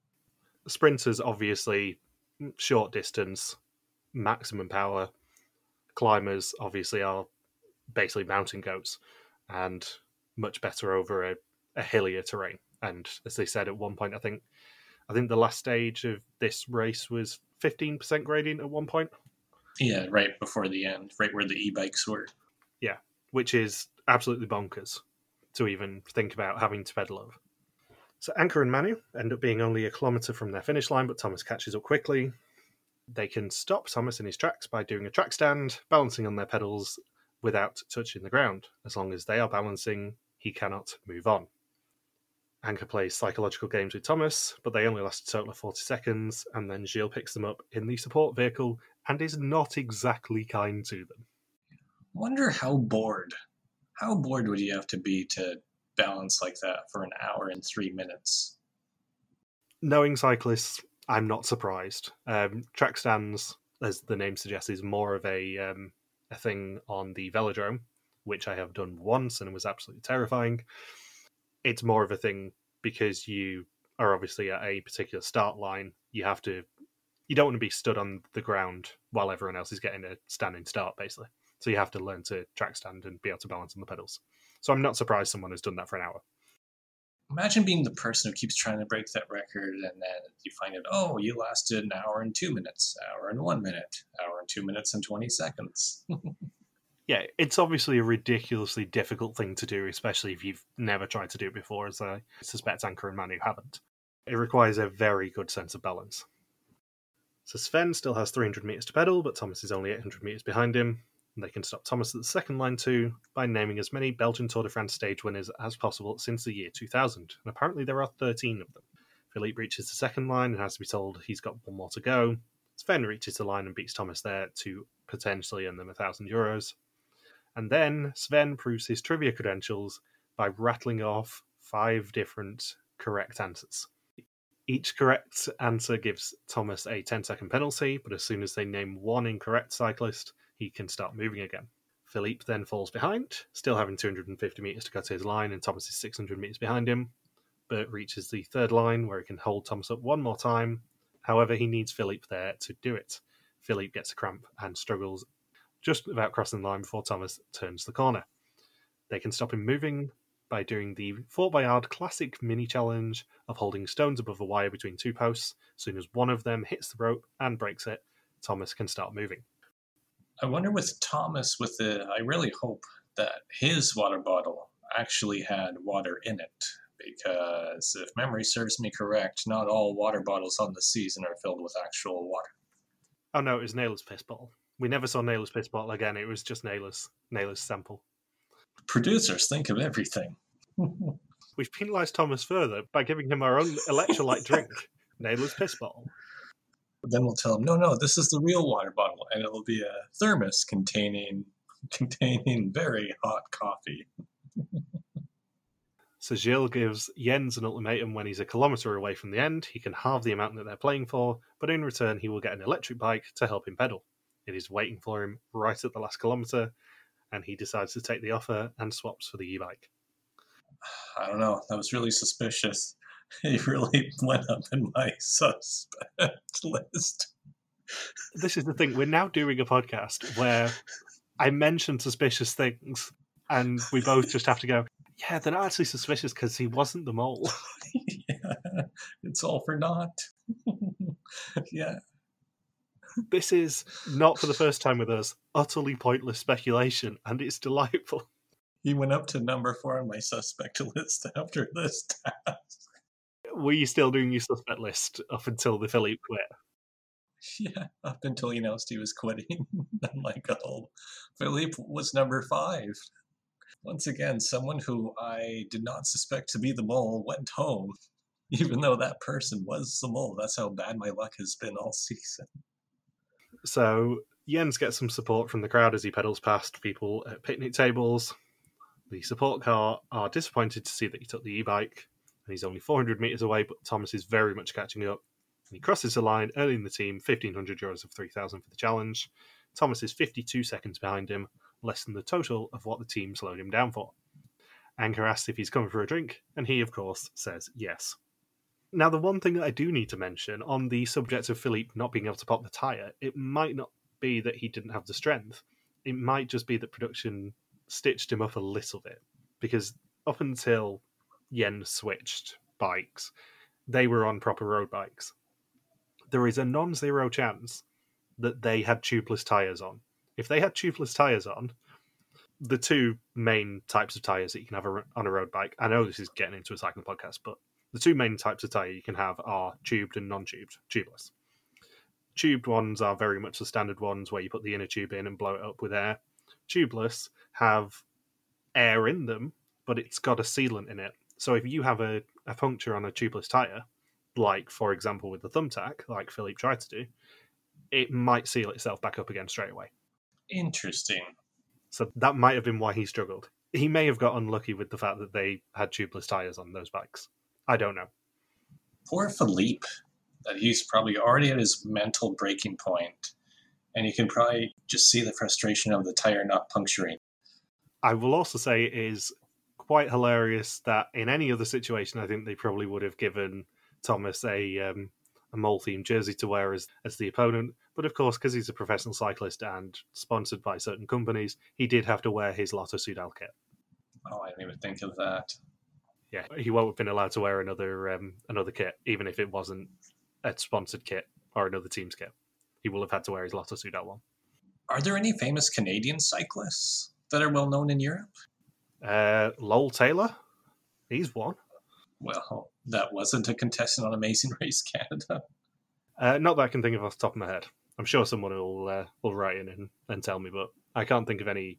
Sprinters, obviously, short distance, maximum power. Climbers, obviously, are basically mountain goats and much better over a, a hillier terrain. And as they said at one point, I think, I think the last stage of this race was fifteen percent gradient at one point. Yeah, right before the end, right where the e-bikes were. Yeah, which is absolutely bonkers to even think about having to pedal over. So Anke and Manu end up being only a kilometre from their finish line, but Thomas catches up quickly. They can stop Thomas in his tracks by doing a track stand, balancing on their pedals without touching the ground. As long as they are balancing, he cannot move on. Anke plays psychological games with Thomas, but they only last a total of 40 seconds, and then Gilles picks them up in the support vehicle and is not exactly kind to them. Wonder how bored. How bored would you have to be to balance like that for an hour and three minutes? Knowing cyclists, I'm not surprised. Um, track stands, as the name suggests, is more of a um, a thing on the velodrome, which I have done once and was absolutely terrifying. It's more of a thing because you are obviously at a particular start line. You have to, you don't want to be stood on the ground while everyone else is getting a standing start, basically. So you have to learn to track stand and be able to balance on the pedals. So I'm not surprised someone has done that for an hour. Imagine being the person who keeps trying to break that record and then you find out, oh, you lasted an hour and two minutes, hour and one minute, hour and two minutes and 20 seconds. yeah, it's obviously a ridiculously difficult thing to do, especially if you've never tried to do it before, as I suspect Anke and Manu haven't. It requires a very good sense of balance. So Sven still has 300 metres to pedal, but Thomas is only 800 metres behind him. They can stop Thomas at the second line too by naming as many Belgian Tour de France stage winners as possible since the year 2000, and apparently there are 13 of them. Philippe reaches the second line and has to be told he's got one more to go. Sven reaches the line and beats Thomas there to potentially earn them a 1,000 euros. And then Sven proves his trivia credentials by rattling off five different correct answers. Each correct answer gives Thomas a 10 second penalty, but as soon as they name one incorrect cyclist, he can start moving again. Philippe then falls behind, still having 250 metres to go to his line, and Thomas is 600 metres behind him. Bert reaches the third line where he can hold Thomas up one more time. However, he needs Philippe there to do it. Philippe gets a cramp and struggles just about crossing the line before Thomas turns the corner. They can stop him moving by doing the Fort Boyard classic mini challenge of holding stones above a wire between two posts. As soon as one of them hits the rope and breaks it, Thomas can start moving. I wonder with Thomas, with the, I really hope that his water bottle actually had water in it. Because if memory serves me correct, not all water bottles on the season are filled with actual water. Oh no, it was Naylor's piss bottle. We never saw Naylor's piss bottle again. It was just Naylor's Naylor's sample. Producers think of everything. We've penalised Thomas further by giving him our own electrolyte drink, Naylor's piss bottle. Then we'll tell them, no, no, this is the real water bottle, and it'll be a thermos containing containing very hot coffee. so Gilles gives Jens an ultimatum when he's a kilometre away from the end. He can halve the amount that they're playing for, but in return, he will get an electric bike to help him pedal. It is waiting for him right at the last kilometre, and he decides to take the offer and swaps for the e bike. I don't know. That was really suspicious. He really went up in my suspect list. This is the thing. We're now doing a podcast where I mention suspicious things, and we both just have to go, yeah, they're not actually suspicious because he wasn't the mole. yeah, it's all for naught. yeah. This is not for the first time with us, utterly pointless speculation, and it's delightful. He went up to number four on my suspect list after this task were you still doing your suspect list up until the Philippe quit? Yeah, up until he announced he was quitting. I'm like, oh, Philippe was number five. Once again, someone who I did not suspect to be the mole went home, even though that person was the mole. That's how bad my luck has been all season. So Jens gets some support from the crowd as he pedals past people at picnic tables. The support car are disappointed to see that he took the e bike, and he's only 400 metres away, but Thomas is very much catching up. And he crosses the line, earning the team 1,500 euros of 3,000 for the challenge. Thomas is 52 seconds behind him, less than the total of what the team slowed him down for. Anke asks if he's coming for a drink, and he, of course, says yes. Now, the one thing that I do need to mention on the subject of Philippe not being able to pop the tyre, it might not be that he didn't have the strength. It might just be that production stitched him up a little bit. Because up until Jens switched bikes, they were on proper road bikes. There is a non zero chance that they had tubeless tyres on. If they had tubeless tyres on, the two main types of tires that you can have on a road bike. I know this is getting into a cycling podcast, but the two main types of tire you can have are tubed and non-tubed, tubeless. Tubed ones are very much the standard ones where you put the inner tube in and blow it up with air. Tubeless have air in them, but it's got a sealant in it. So if you have a, a puncture on a tubeless tire, like for example with the thumbtack, like Philippe tried to do, it might seal itself back up again straight away. Interesting. So that might have been why he struggled. He may have got unlucky with the fact that they had tubeless tires on those bikes. I don't know. Poor Philippe, that he's probably already at his mental breaking point, and you can probably just see the frustration of the tire not puncturing. I will also say it is quite hilarious that in any other situation, I think they probably would have given Thomas a um, a mole themed jersey to wear as, as the opponent. But of course, because he's a professional cyclist and sponsored by certain companies, he did have to wear his Lotto Soudal kit. Oh, I didn't even think of that. Yeah, he won't have been allowed to wear another um, another kit, even if it wasn't a sponsored kit or another team's kit. He will have had to wear his Lotto Soudal one. Are there any famous Canadian cyclists that are well known in Europe? Uh, Lowell Taylor, he's one. Well, that wasn't a contestant on Amazing Race Canada. Uh, not that I can think of off the top of my head. I'm sure someone will uh, will write in and, and tell me, but I can't think of any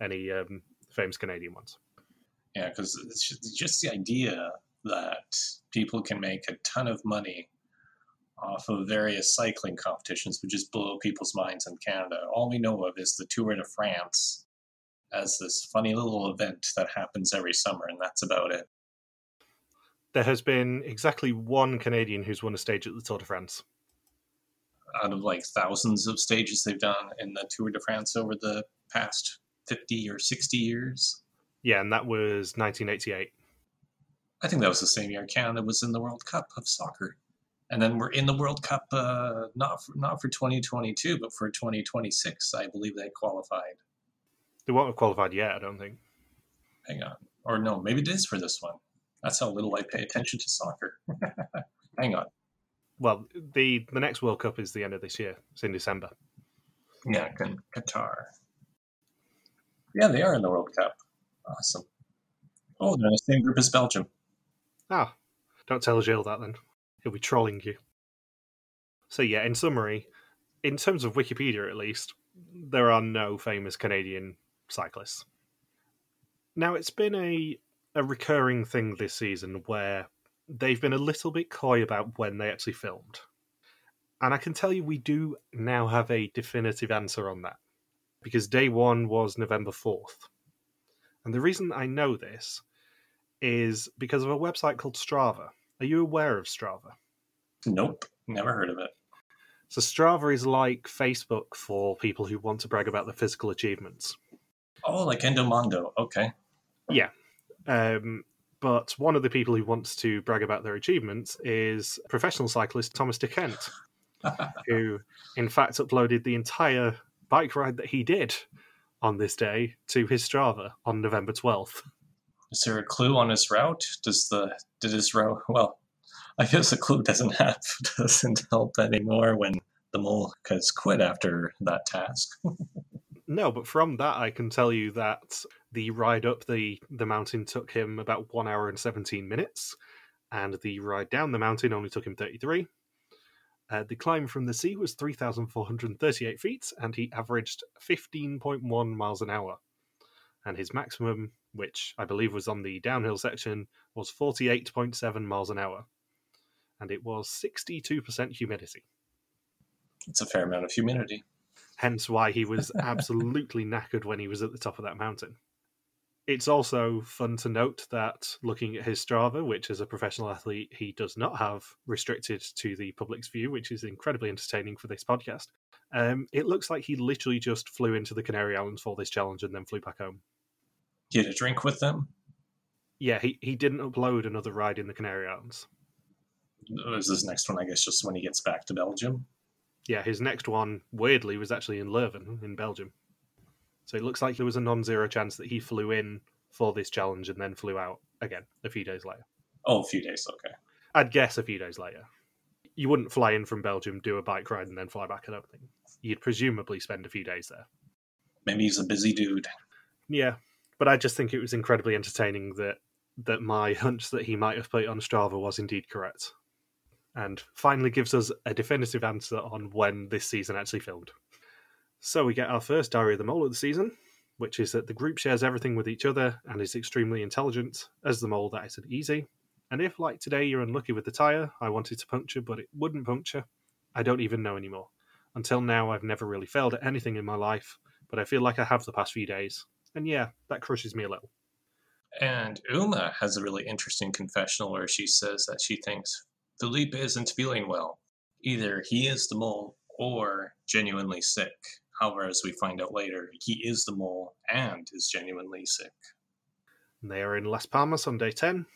any um, famous Canadian ones. Yeah, because it's just the idea that people can make a ton of money off of various cycling competitions would just blow people's minds in Canada. All we know of is the Tour de France as this funny little event that happens every summer, and that's about it there has been exactly one Canadian who's won a stage at the Tour de France. Out of like thousands of stages they've done in the Tour de France over the past 50 or 60 years. Yeah, and that was 1988. I think that was the same year Canada was in the World Cup of soccer. And then we're in the World Cup, uh, not for, not for 2022, but for 2026. I believe they qualified. They won't have qualified yet, I don't think. Hang on. Or no, maybe it is for this one. That's how little I pay attention to soccer. Hang on. Well, the the next World Cup is the end of this year. It's in December. Yeah, Qatar. Yeah, they are in the World Cup. Awesome. Oh, they're in the same group as Belgium. Ah, don't tell Gilles that then. He'll be trolling you. So yeah, in summary, in terms of Wikipedia at least, there are no famous Canadian cyclists. Now it's been a a recurring thing this season where they've been a little bit coy about when they actually filmed. And I can tell you we do now have a definitive answer on that. Because day one was November 4th. And the reason I know this is because of a website called Strava. Are you aware of Strava? Nope, never heard of it. So Strava is like Facebook for people who want to brag about their physical achievements. Oh, like Endomondo. Okay. Yeah. Um, but one of the people who wants to brag about their achievements is professional cyclist Thomas De Gendt, who, in fact, uploaded the entire bike ride that he did on this day to his Strava on November 12th. Is there a clue on his route? Does the did his route? Well, I guess the clue doesn't have doesn't help anymore when the mole has quit after that task. no, but from that I can tell you that the ride up the, the mountain took him about one hour and 17 minutes, and the ride down the mountain only took him 33. Uh, the climb from the sea was 3,438 feet, and he averaged 15.1 miles an hour. And his maximum, which I believe was on the downhill section, was 48.7 miles an hour. And it was 62% humidity. It's a fair amount of humidity. Hence why he was absolutely knackered when he was at the top of that mountain. It's also fun to note that looking at his Strava, which as a professional athlete he does not have restricted to the public's view, which is incredibly entertaining for this podcast, um, it looks like he literally just flew into the Canary Islands for this challenge and then flew back home. Get a drink with them? Yeah, he, he didn't upload another ride in the Canary Islands. Is this next one, I guess, just when he gets back to Belgium? Yeah, his next one, weirdly, was actually in Leuven in Belgium. So it looks like there was a non-zero chance that he flew in for this challenge and then flew out again a few days later. Oh, a few days, okay. I'd guess a few days later. You wouldn't fly in from Belgium, do a bike ride, and then fly back. I don't think. You'd presumably spend a few days there. Maybe he's a busy dude. Yeah, but I just think it was incredibly entertaining that that my hunch that he might have played on Strava was indeed correct, and finally gives us a definitive answer on when this season actually filmed. So we get our first Diary of the Mole of the season, which is that the group shares everything with each other and is extremely intelligent. As the mole, that isn't easy. And if, like today, you're unlucky with the tyre, I wanted to puncture, but it wouldn't puncture, I don't even know anymore. Until now, I've never really failed at anything in my life, but I feel like I have the past few days. And yeah, that crushes me a little. And Uma has a really interesting confessional where she says that she thinks Philippe isn't feeling well. Either he is the mole or genuinely sick. However, as we find out later, he is the mole and is genuinely sick. They are in Las Palmas on day 10.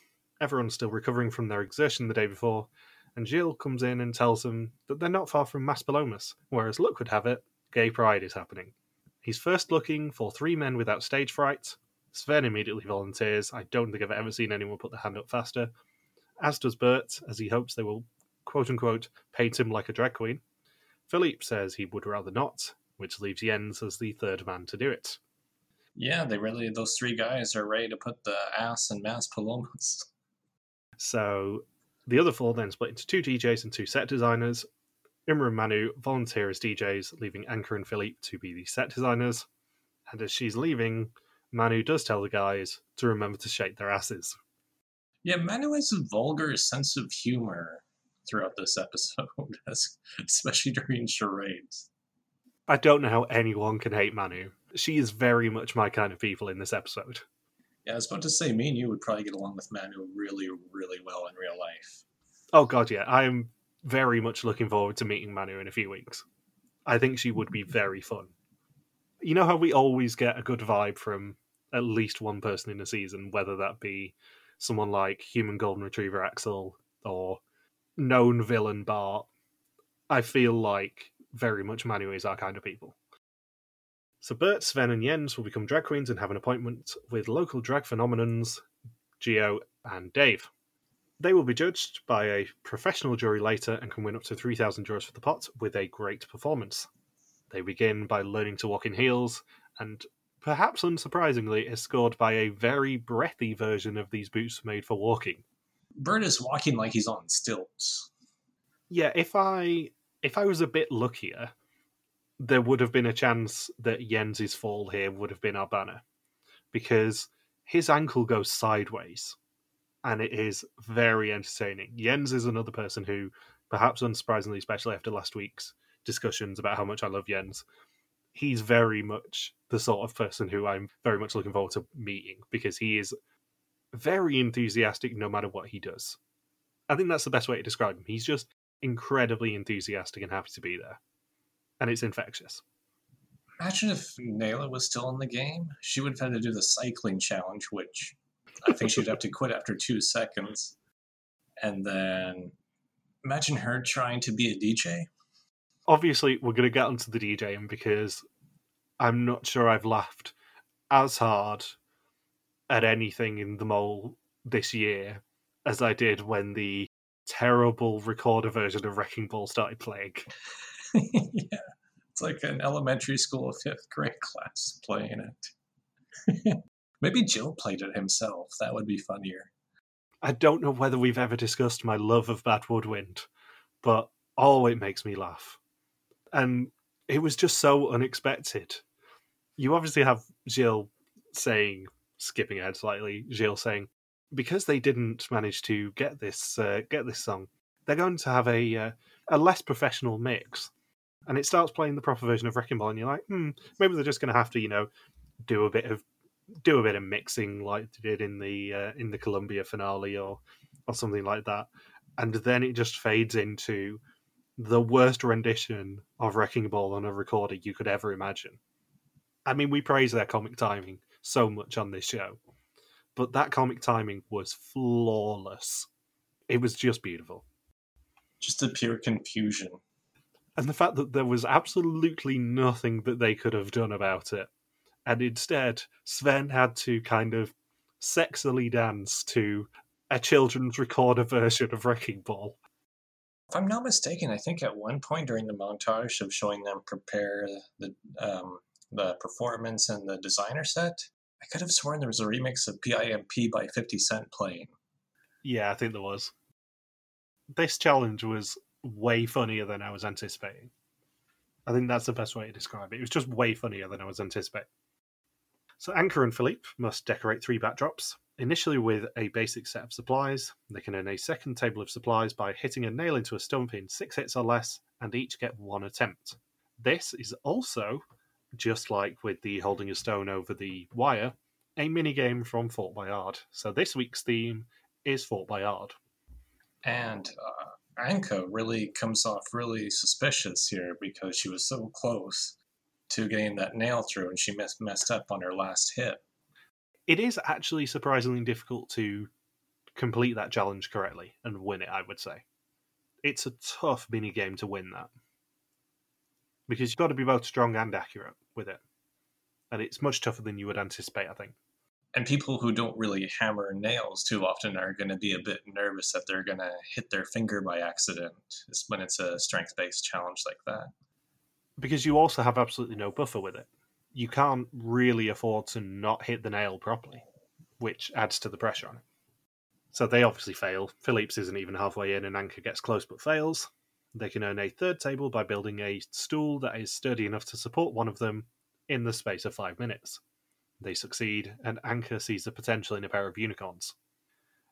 Everyone's still recovering from their exertion the day before, and Gilles comes in and tells them that they're not far from Maspalomas, where, as luck would have it, gay pride is happening. He's first looking for three men without stage fright. Sven immediately volunteers. I don't think I've ever seen anyone put their hand up faster. As does Bert, as he hopes they will, quote unquote, paint him like a drag queen. Philippe says he would rather not, which leaves Jens as the third man to do it. Yeah, they really, those three guys are ready to put the ass and in Maspalomas. So the other four then split into two DJs and two set designers. Uma and Manu volunteer as DJs, leaving Anke and Philippe to be the set designers. And as she's leaving, Manu does tell the guys to remember to shake their asses. Yeah, Manu has a vulgar sense of humor throughout this episode, especially during charades. I don't know how anyone can hate Manu. She is very much my kind of people in this episode. Yeah, I was about to say, me and you would probably get along with Manu really, really well in real life. Oh god, yeah. I'm very much looking forward to meeting Manu in a few weeks. I think she would be very fun. You know how we always get a good vibe from at least one person in a season, whether that be someone like human golden retriever Axel or known villain Bart. I feel like very much Manu is our kind of people. So Bert, Sven, and Jens will become drag queens and have an appointment with local drag phenomenons, Geo and Dave. They will be judged by a professional jury later and can win up to 3,000 euros for the pot with a great performance. They begin by learning to walk in heels, and perhaps unsurprisingly, is scored by a very breathy version of these boots made for walking. Bert is walking like he's on stilts. Yeah, if I if I was a bit luckier, there would have been a chance that Jens's fall here would have been our banner. Because his ankle goes sideways and it is very entertaining. Jens is another person who, perhaps unsurprisingly, especially after last week's discussions about how much I love Jens, he's very much the sort of person who I'm very much looking forward to meeting because he is very enthusiastic no matter what he does. I think that's the best way to describe him. He's just incredibly enthusiastic and happy to be there. And it's infectious. Imagine if Nayla was still in the game. She would have had to do the cycling challenge, which I think she'd have to quit after two seconds. And then imagine her trying to be a DJ. Obviously, we're going to get onto the DJing because I'm not sure I've laughed as hard at anything in the mole this year as I did when the terrible recorder version of Wrecking Ball started playing. yeah, it's like an elementary school fifth grade class playing it. Maybe Joe played it himself. That would be funnier. I don't know whether we've ever discussed my love of Bad Woodwind, but oh, it makes me laugh. And it was just so unexpected. You obviously have Gilles saying, skipping ahead slightly, Gilles saying, because they didn't manage to get this uh, get this song, they're going to have a uh, a less professional mix. And it starts playing the proper version of Wrecking Ball, and you're like, hmm, maybe they're just going to have to, you know, do a bit of do a bit of mixing like they did in the uh, in the Colombia finale or or something like that, and then it just fades into the worst rendition of Wrecking Ball on a recorder you could ever imagine. I mean, we praise their comic timing so much on this show, but that comic timing was flawless. It was just beautiful. Just the pure confusion. And the fact that there was absolutely nothing that they could have done about it and instead Sven had to kind of sexily dance to a children's recorder version of Wrecking Ball. If I'm not mistaken, I think at one point during the montage of showing them prepare the um, the performance and the designer set, I could have sworn there was a remix of PIMP by 50 Cent playing. Yeah, I think there was. This challenge was way funnier than I was anticipating. I think that's the best way to describe it. It was just way funnier than I was anticipating. So Anke and Philippe must decorate three backdrops, initially with a basic set of supplies. They can earn a second table of supplies by hitting a nail into a stump in six hits or less, and each get one attempt. This is also, just like with the holding a stone over the wire, a mini game from Fort Boyard. So this week's theme is Fort Boyard. And uh, Anke really comes off really suspicious here because she was so close to getting that nail through and she mess- messed up on her last hit. It is actually surprisingly difficult to complete that challenge correctly and win it, I would say. It's a tough mini game to win that. Because you've got to be both strong and accurate with it. And it's much tougher than you would anticipate, I think. And people who don't really hammer nails too often are going to be a bit nervous that they're going to hit their finger by accident when it's a strength based challenge like that. Because you also have absolutely no buffer with it. You can't really afford to not hit the nail properly, which adds to the pressure on it. So they obviously fail. Philippe's isn't even halfway in, and Anke gets close but fails. They can earn a third table by building a stool that is sturdy enough to support one of them in the space of five minutes. They succeed, and Anke sees the potential in a pair of unicorns.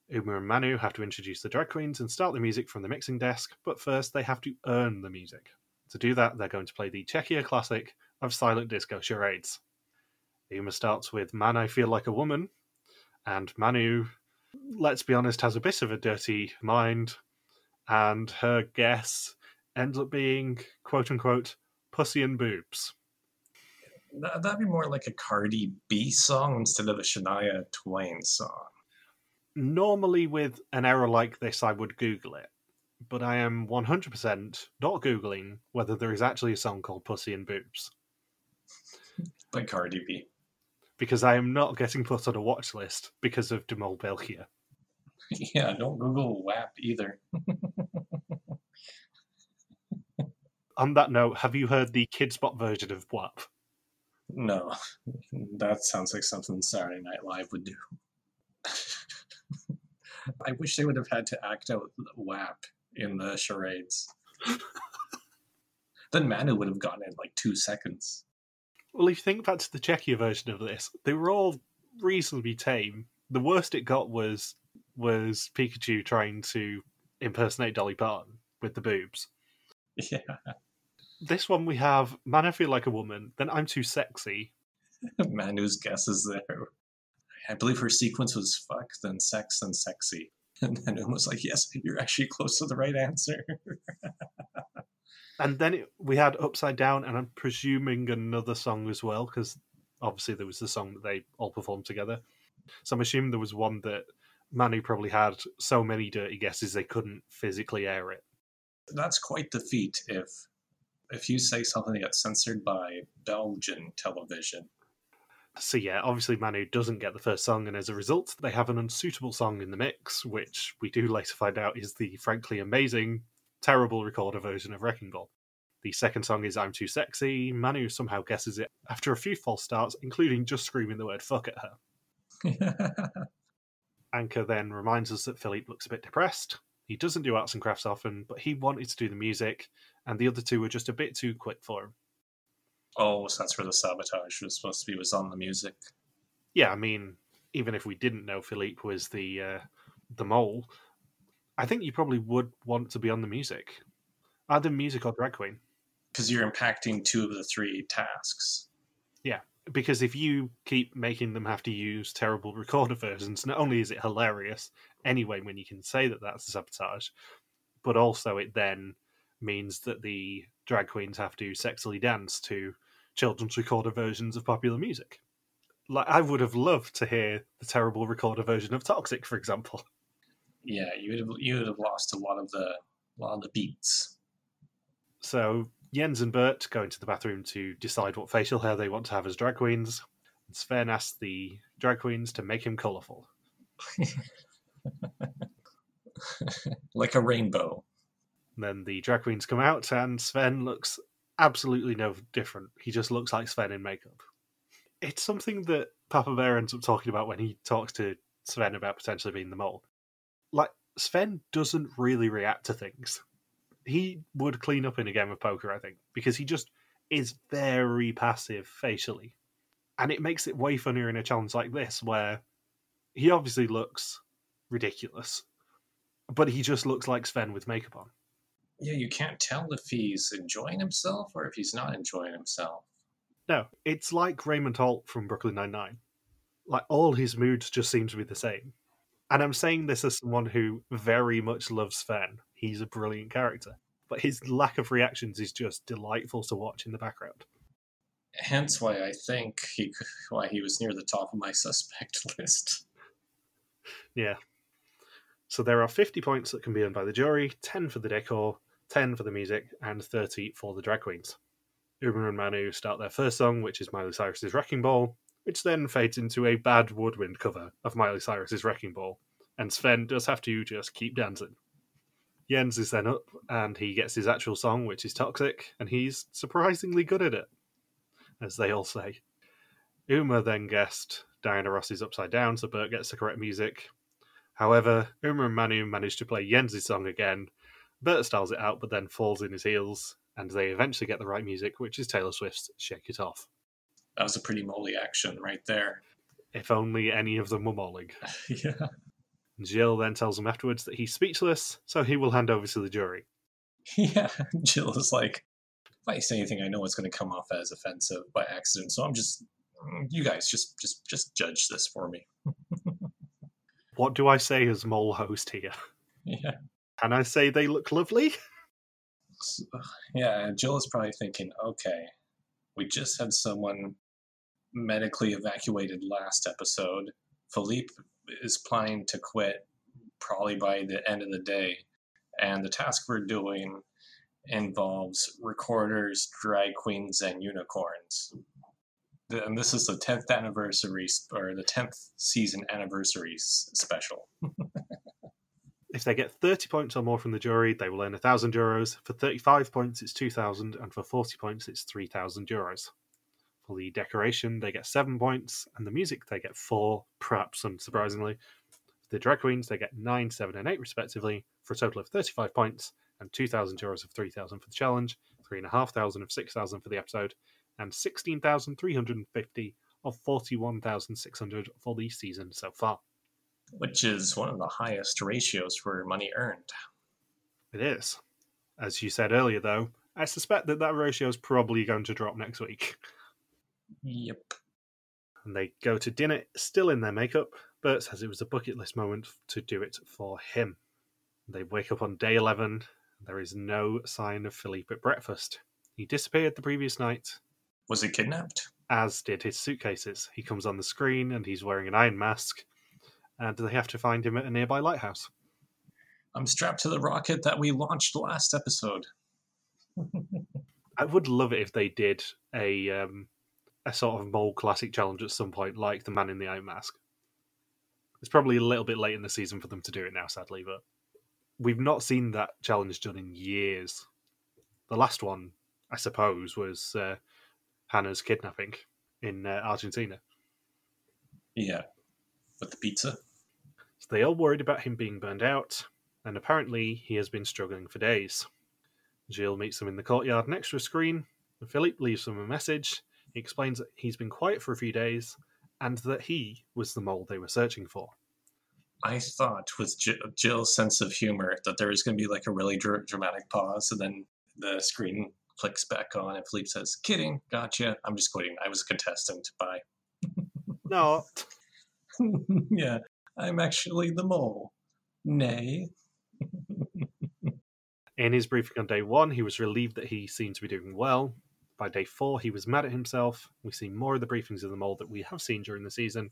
Uma and Manu have to introduce the drag queens and start the music from the mixing desk, but first they have to earn the music. To do that, they're going to play the Czechia classic of silent disco charades. Uma starts with Man, I Feel Like a Woman, and Manu, let's be honest, has a bit of a dirty mind, and her guess ends up being quote unquote pussy and boobs. That, that'd be more like a Cardi B song instead of a Shania Twain song. Normally, with an error like this, I would Google it, but I am 100% not Googling whether there is actually a song called Pussy and Boobs. By Cardi B. Because I am not getting put on a watch list because of De Mol België. Yeah, don't Google WAP either. on that note, have you heard the Kidz Bop version of WAP? No, that sounds like something Saturday Night Live would do. I wish they would have had to act out WAP in the charades. then Manu would have gotten it in like two seconds. Well, if you think back to the Czechia version of this, they were all reasonably tame. The worst it got was was Pikachu trying to impersonate Dolly Parton with the boobs. Yeah. This one we have Man, I Feel Like a Woman, then I'm Too Sexy. Man, Manu's guess is there. I believe her sequence was fuck, then sex, then sexy. And then it was like, yes, you're actually close to the right answer. and then it, we had Upside Down, and I'm presuming another song as well, because obviously there was the song that they all performed together. So I'm assuming there was one that Manu probably had so many dirty guesses they couldn't physically air it. That's quite the feat if if you say something that gets censored by Belgian television. So yeah, obviously Manu doesn't get the first song, and as a result, they have an unsuitable song in the mix, which we do later find out is the frankly amazing, terrible recorder version of Wrecking Ball. The second song is I'm Too Sexy. Manu somehow guesses it after a few false starts, including just screaming the word fuck at her. Anke then reminds us that Philippe looks a bit depressed. He doesn't do arts and crafts often, but he wanted to do the music, and the other two were just a bit too quick for him. Oh, so that's where the sabotage was supposed to be was on the music. Yeah, I mean, even if we didn't know Philippe was the uh, the mole, I think you probably would want to be on the music, either music or drag queen, because you're impacting two of the three tasks. Yeah, because if you keep making them have to use terrible recorder versions, not only is it hilarious anyway when you can say that that's a sabotage, but also it then means that the drag queens have to sexily dance to children's recorder versions of popular music. Like I would have loved to hear the terrible recorder version of Toxic, for example. Yeah, you would have you would have lost a lot of the lot of the beats. So Jens and Bert go into the bathroom to decide what facial hair they want to have as drag queens. And Sven asks the drag queens to make him colourful. like a rainbow. Then the drag queens come out, and Sven looks absolutely no different. He just looks like Sven in makeup. it's something that Papa Bear ends up talking about when he talks to Sven about potentially being the mole. Like Sven doesn't really react to things. He would clean up in a game of poker, I think, because he just is very passive facially. And it makes it way funnier in a challenge like this, where he obviously looks ridiculous, but he just looks like Sven with makeup on. Yeah, you can't tell if he's enjoying himself or if he's not enjoying himself. No, it's like Raymond Holt from Brooklyn Nine Nine. Like all his moods just seem to be the same. And I'm saying this as someone who very much loves Sven. He's a brilliant character, but his lack of reactions is just delightful to watch in the background. Hence, why I think he why he was near the top of my suspect list. Yeah. So there are 50 points that can be earned by the jury, 10 for the decor, 10 for the music, and 30 for the drag queens. Uma and Manu start their first song, which is Miley Cyrus's Wrecking Ball, which then fades into a bad woodwind cover of Miley Cyrus's Wrecking Ball, and Sven does have to just keep dancing. Jens is then up, and he gets his actual song, which is Toxic, and he's surprisingly good at it, as they all say. Uma then guessed Diana Ross's Upside Down, so Bert gets the correct music. However, Uma and Manu manage to play Jens' song again. Bert styles it out, but then falls in his heels, and they eventually get the right music, which is Taylor Swift's Shake It Off. That was a pretty moly action right there. If only any of them were molling. yeah. Gilles then tells him afterwards that he's speechless, so he will hand over to the jury. Yeah. Gilles is like, if I say anything, I know it's going to come off as offensive by accident. So I'm just, you guys, just, just, just judge this for me. What do I say as mole host here? Yeah. Can I say they look lovely? Yeah. Gilles is probably thinking, okay, we just had someone medically evacuated last episode. Philippe is planning to quit probably by the end of the day. And the task we're doing involves recorders, drag queens, and unicorns. And this is the 10th anniversary or the 10th season anniversary special. If they get 30 points or more from the jury, they will earn 1,000 euros. For 35 points, it's 2,000, and for 40 points, it's 3,000 euros. For the decoration, they get 7 points, and the music, they get 4, perhaps unsurprisingly. The drag queens, they get 9, 7, and 8 respectively, for a total of 35 points, and 2,000 euros of 3,000 for the challenge, 3,500 of 6,000 for the episode, and 16,350 of 41,600 for the season so far. Which is one of the highest ratios for money earned. It is. As you said earlier, though, I suspect that that ratio is probably going to drop next week. Yep. And they go to dinner still in their makeup. Bert says it was a bucket list moment to do it for him. They wake up on day 11. There is no sign of Philippe at breakfast. He disappeared the previous night, Was he kidnapped? as did his suitcases. He comes on the screen and he's wearing an iron mask, and they have to find him at a nearby lighthouse. I'm strapped to the rocket that we launched last episode. I would love it if they did a um, a sort of mole classic challenge at some point, like the Man in the Iron Mask. It's probably a little bit late in the season for them to do it now, sadly, but we've not seen that challenge done in years. The last one, I suppose, was uh, Hannah's kidnapping in uh, Argentina. Yeah. With the pizza? They are worried about him being burned out, and apparently he has been struggling for days. Gilles meets them in the courtyard next to a screen, and Philippe leaves them a message. He explains that he's been quiet for a few days and that he was the mole they were searching for. I thought with J- Gilles's sense of humor that there was going to be like a really dr- dramatic pause, and then the screen clicks back on, and Philippe says, "Kidding, gotcha. I'm just quitting. I was a contestant. Bye." No, yeah, I'm actually the mole. Nay. in his briefing on day one, he was relieved that he seemed to be doing well. By day four, he was mad at himself. We see more of the briefings of the mole that we have seen during the season,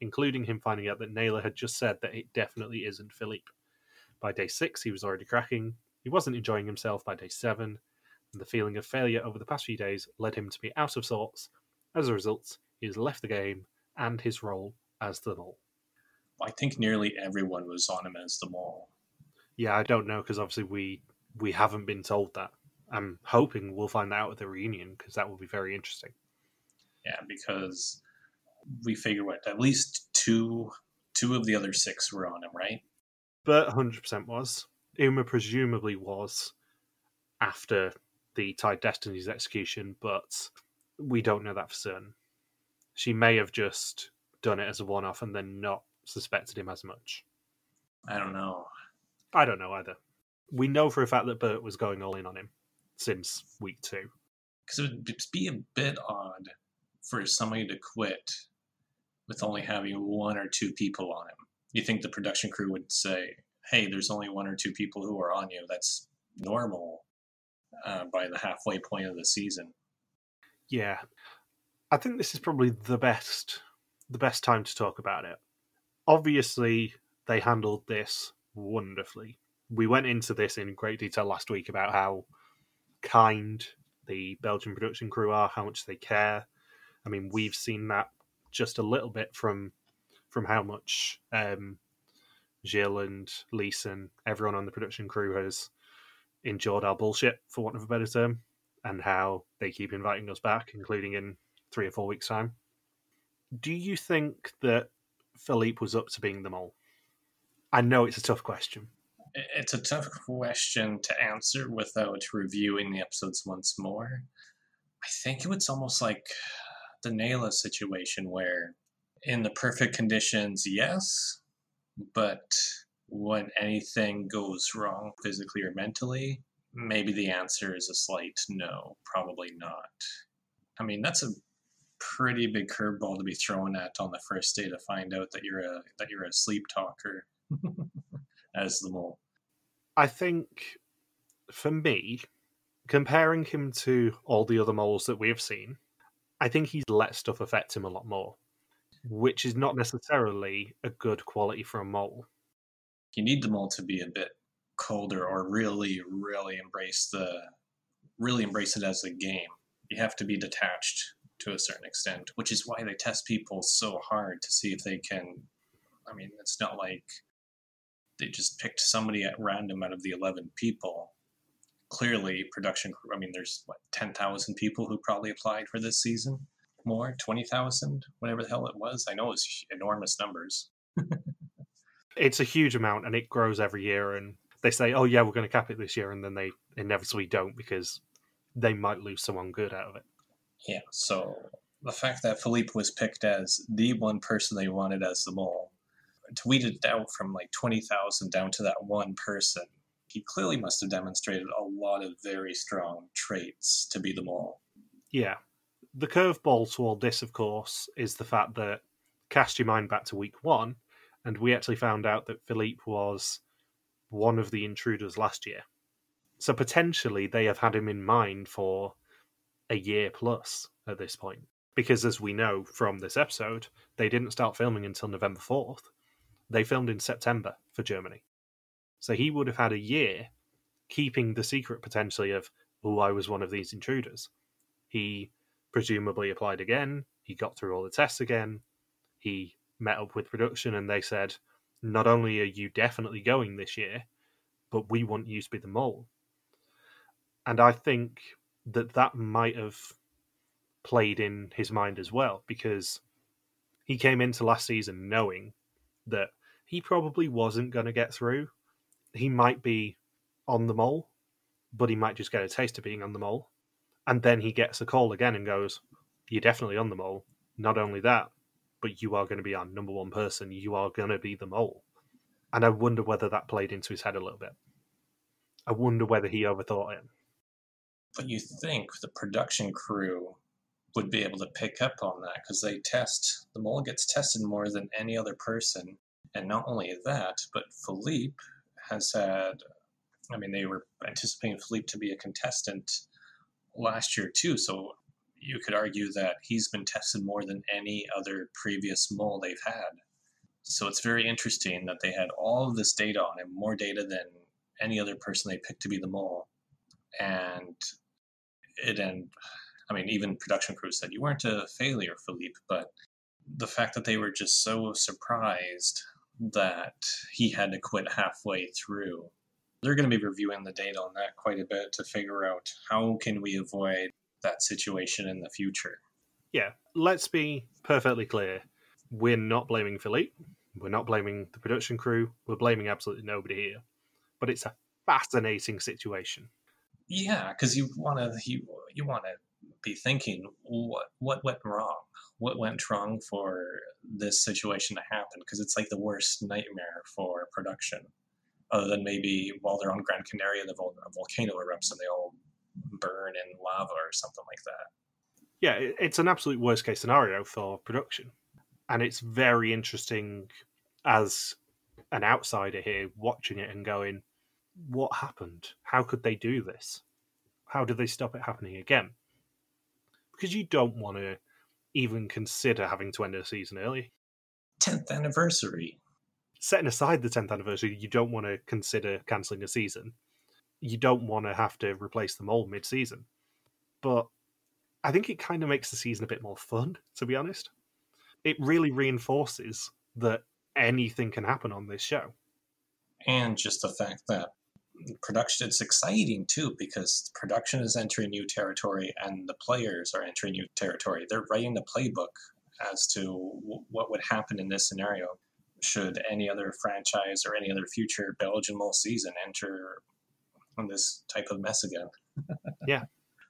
including him finding out that Naylor had just said that it definitely isn't Philippe. By day six, he was already cracking. He wasn't enjoying himself by day seven, and the feeling of failure over the past few days led him to be out of sorts. As a result, he has left the game and his role as the mole. I think nearly everyone was on him as the mole. Yeah, I don't know because obviously we we haven't been told that. I'm hoping we'll find that out at the reunion because that will be very interesting. Yeah, because we figure what at least two two of the other six were on him, right? But 100% was. Uma presumably was after the Tide Destiny's execution, but we don't know that for certain. She may have just done it as a one off and then not suspected him as much. I don't know. I don't know either. We know for a fact that Bert was going all in on him since week two. Because it would be a bit odd for somebody to quit with only having one or two people on him. You think the production crew would say, hey, there's only one or two people who are on you. That's normal uh, by the halfway point of the season. Yeah. I think this is probably the best the best time to talk about it. Obviously, they handled this wonderfully. We went into this in great detail last week about how kind the Belgian production crew are, how much they care. I mean, we've seen that just a little bit from from how much um, Gilles and Leeson, everyone on the production crew has endured our bullshit, for want of a better term, and how they keep inviting us back, including in three or four weeks' time. Do you think that Philippe was up to being the mole? I know it's a tough question. It's a tough question to answer without reviewing the episodes once more. I think it's almost like the Nayla situation where, in the perfect conditions, yes, but when anything goes wrong physically or mentally, maybe the answer is a slight no, probably not. I mean, that's a pretty big curveball to be thrown at on the first day to find out that you're a that you're a sleep talker as the mole. I think for me, comparing him to all the other moles that we have seen, I think he's let stuff affect him a lot more, which is not necessarily a good quality for a mole. You need the mole to be a bit colder or really, really embrace the really embrace it as a game. You have to be detached to a certain extent, which is why they test people so hard to see if they can. I mean, it's not like they just picked somebody at random out of the 11 people. Clearly, production I mean, there's what, 10,000 people who probably applied for this season? More? 20,000? Whatever the hell it was. I know it's enormous numbers. it's a huge amount and it grows every year. And they say, oh, yeah, we're going to cap it this year. And then they inevitably don't because they might lose someone good out of it. Yeah, so the fact that Philippe was picked as the one person they wanted as the mole, tweeted out from like 20,000 down to that one person, he clearly must have demonstrated a lot of very strong traits to be the mole. Yeah. The curveball to all this, of course, is the fact that cast your mind back to week one, and we actually found out that Philippe was one of the intruders last year. So potentially they have had him in mind for a year plus at this point. Because as we know from this episode, they didn't start filming until November 4th. They filmed in September for Germany. So he would have had a year keeping the secret potentially of, oh, I was one of these intruders. He presumably applied again. He got through all the tests again. He met up with production and they said, not only are you definitely going this year, but we want you to be the mole. And I think that that might have played in his mind as well because he came into last season knowing that he probably wasn't going to get through. He might be on the mole, but he might just get a taste of being on the mole. And then he gets a call again and goes, You're definitely on the mole. Not only that, but you are going to be our number one person. You are going to be the mole. And I wonder whether that played into his head a little bit. I wonder whether he overthought it. But you think the production crew would be able to pick up on that because they test, the mole gets tested more than any other person. And not only that, but Philippe has had, I mean, they were anticipating Philippe to be a contestant last year too. So you could argue that he's been tested more than any other previous mole they've had. So it's very interesting that they had all of this data on him, more data than any other person they picked to be the mole. And it and I mean, even production crews said you weren't a failure, Philippe, but the fact that they were just so surprised that he had to quit halfway through. They're going to be reviewing the data on that quite a bit to figure out how can we avoid that situation in the future. Yeah, let's be perfectly clear. We're not blaming Philippe. We're not blaming the production crew. We're blaming absolutely nobody here. But it's a fascinating situation. Yeah, because you want to you you want to be thinking what what went wrong, what went wrong for this situation to happen because it's like the worst nightmare for production. Other than maybe while they're on Gran Canaria, the vol- volcano erupts and they all burn in lava or something like that. Yeah, it's an absolute worst case scenario for production. And it's very interesting as an outsider here watching it and going, what happened? How could they do this? How did they stop it happening again? Because you don't want to even consider having to end a season early. 10th anniversary. Setting aside the 10th anniversary, you don't want to consider cancelling a season. You don't want to have to replace them all mid season. But I think it kind of makes the season a bit more fun, to be honest. It really reinforces that anything can happen on this show. And just the fact that production it's exciting too because production is entering new territory and the players are entering new territory. They're writing the playbook as to w- what would happen in this scenario. Should any other franchise or any other future belgian mole season enter on this type of mess again? Yeah.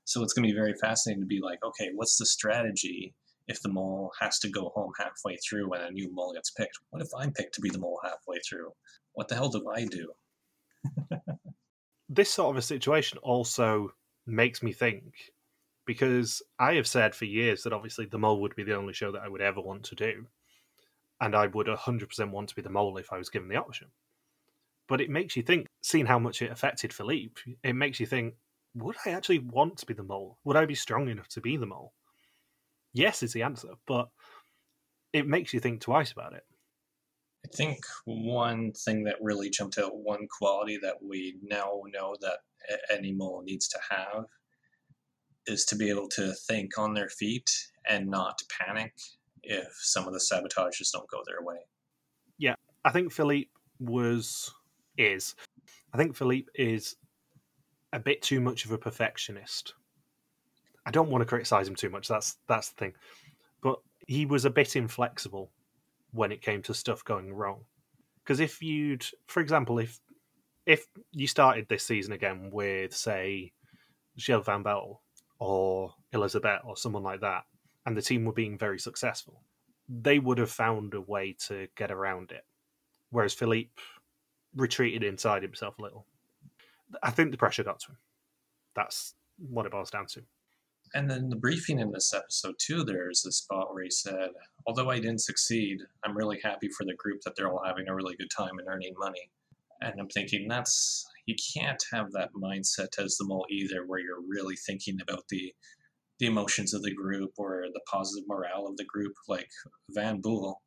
So it's going to be very fascinating to be like okay what's the strategy if the mole has to go home halfway through and a new mole gets picked? What if i'm picked to be the mole halfway through? What the hell do i do this sort of a situation also makes me think because I have said for years that obviously the mole would be the only show that I would ever want to do. And I would 100% want to be the mole if I was given the option. But it makes you think, seeing how much it affected Philippe, it makes you think, would I actually want to be the mole? Would I be strong enough to be the mole? Yes, is the answer, but it makes you think twice about it. I think one thing that really jumped out, one quality that we now know that any mole needs to have, is to be able to think on their feet and not panic if some of the sabotages don't go their way. Yeah, I think Philippe was is. I think Philippe is a bit too much of a perfectionist. I don't want to criticize him too much. That's that's the thing, but he was a bit inflexible when it came to stuff going wrong. Because if you'd, for example, if if you started this season again with, say, Gilles Van Bell or Elizabeth or someone like that, and the team were being very successful, they would have found a way to get around it. Whereas Philippe retreated inside himself a little. I think the pressure got to him. That's what it boils down to. And then the briefing in this episode, too, there's a spot where he said, Although I didn't succeed, I'm really happy for the group that they're all having a really good time and earning money. And I'm thinking, that's, you can't have that mindset as the mole either, where you're really thinking about the, the emotions of the group or the positive morale of the group. Like Van Bool,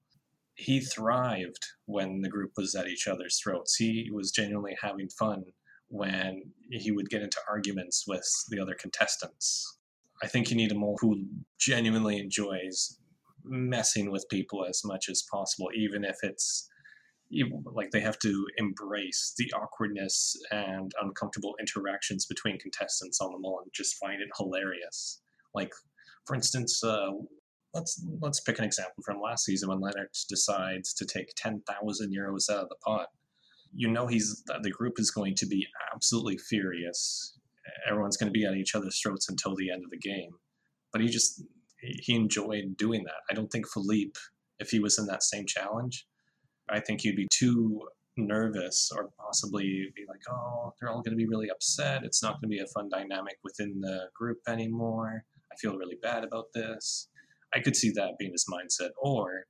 he thrived when the group was at each other's throats. He was genuinely having fun when he would get into arguments with the other contestants I think you need a mole who genuinely enjoys messing with people as much as possible, even if it's like they have to embrace the awkwardness and uncomfortable interactions between contestants on the mole and just find it hilarious. Like, for instance, uh, let's let's pick an example from last season when Leonard decides to take ten thousand euros out of the pot. You know he's the group is going to be absolutely furious everyone's going to be at each other's throats until the end of the game. But he just he enjoyed doing that. I don't think Philippe, if he was in that same challenge, I think he'd be too nervous or possibly be like, oh, they're all going to be really upset. It's not going to be a fun dynamic within the group anymore. I feel really bad about this. I could see that being his mindset. Or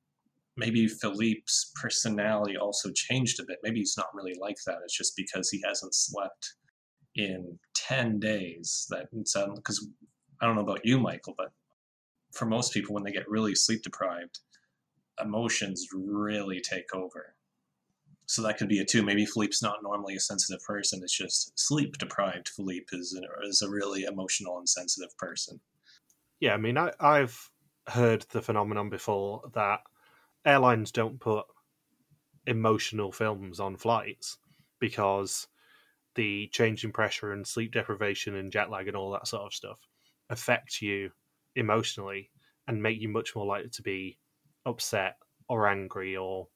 maybe Philippe's personality also changed a bit. Maybe he's not really like that. It's just because he hasn't slept in 10 days that suddenly because i don't know about you michael but for most people when they get really sleep deprived emotions really take over. So that could be a two maybe philippe's not normally a sensitive person it's just sleep deprived philippe is, an, is a really emotional and sensitive person. Yeah i mean I, i've heard the phenomenon before that airlines don't put emotional films on flights because the change in pressure and sleep deprivation and jet lag and all that sort of stuff affect you emotionally and make you much more likely to be upset or angry or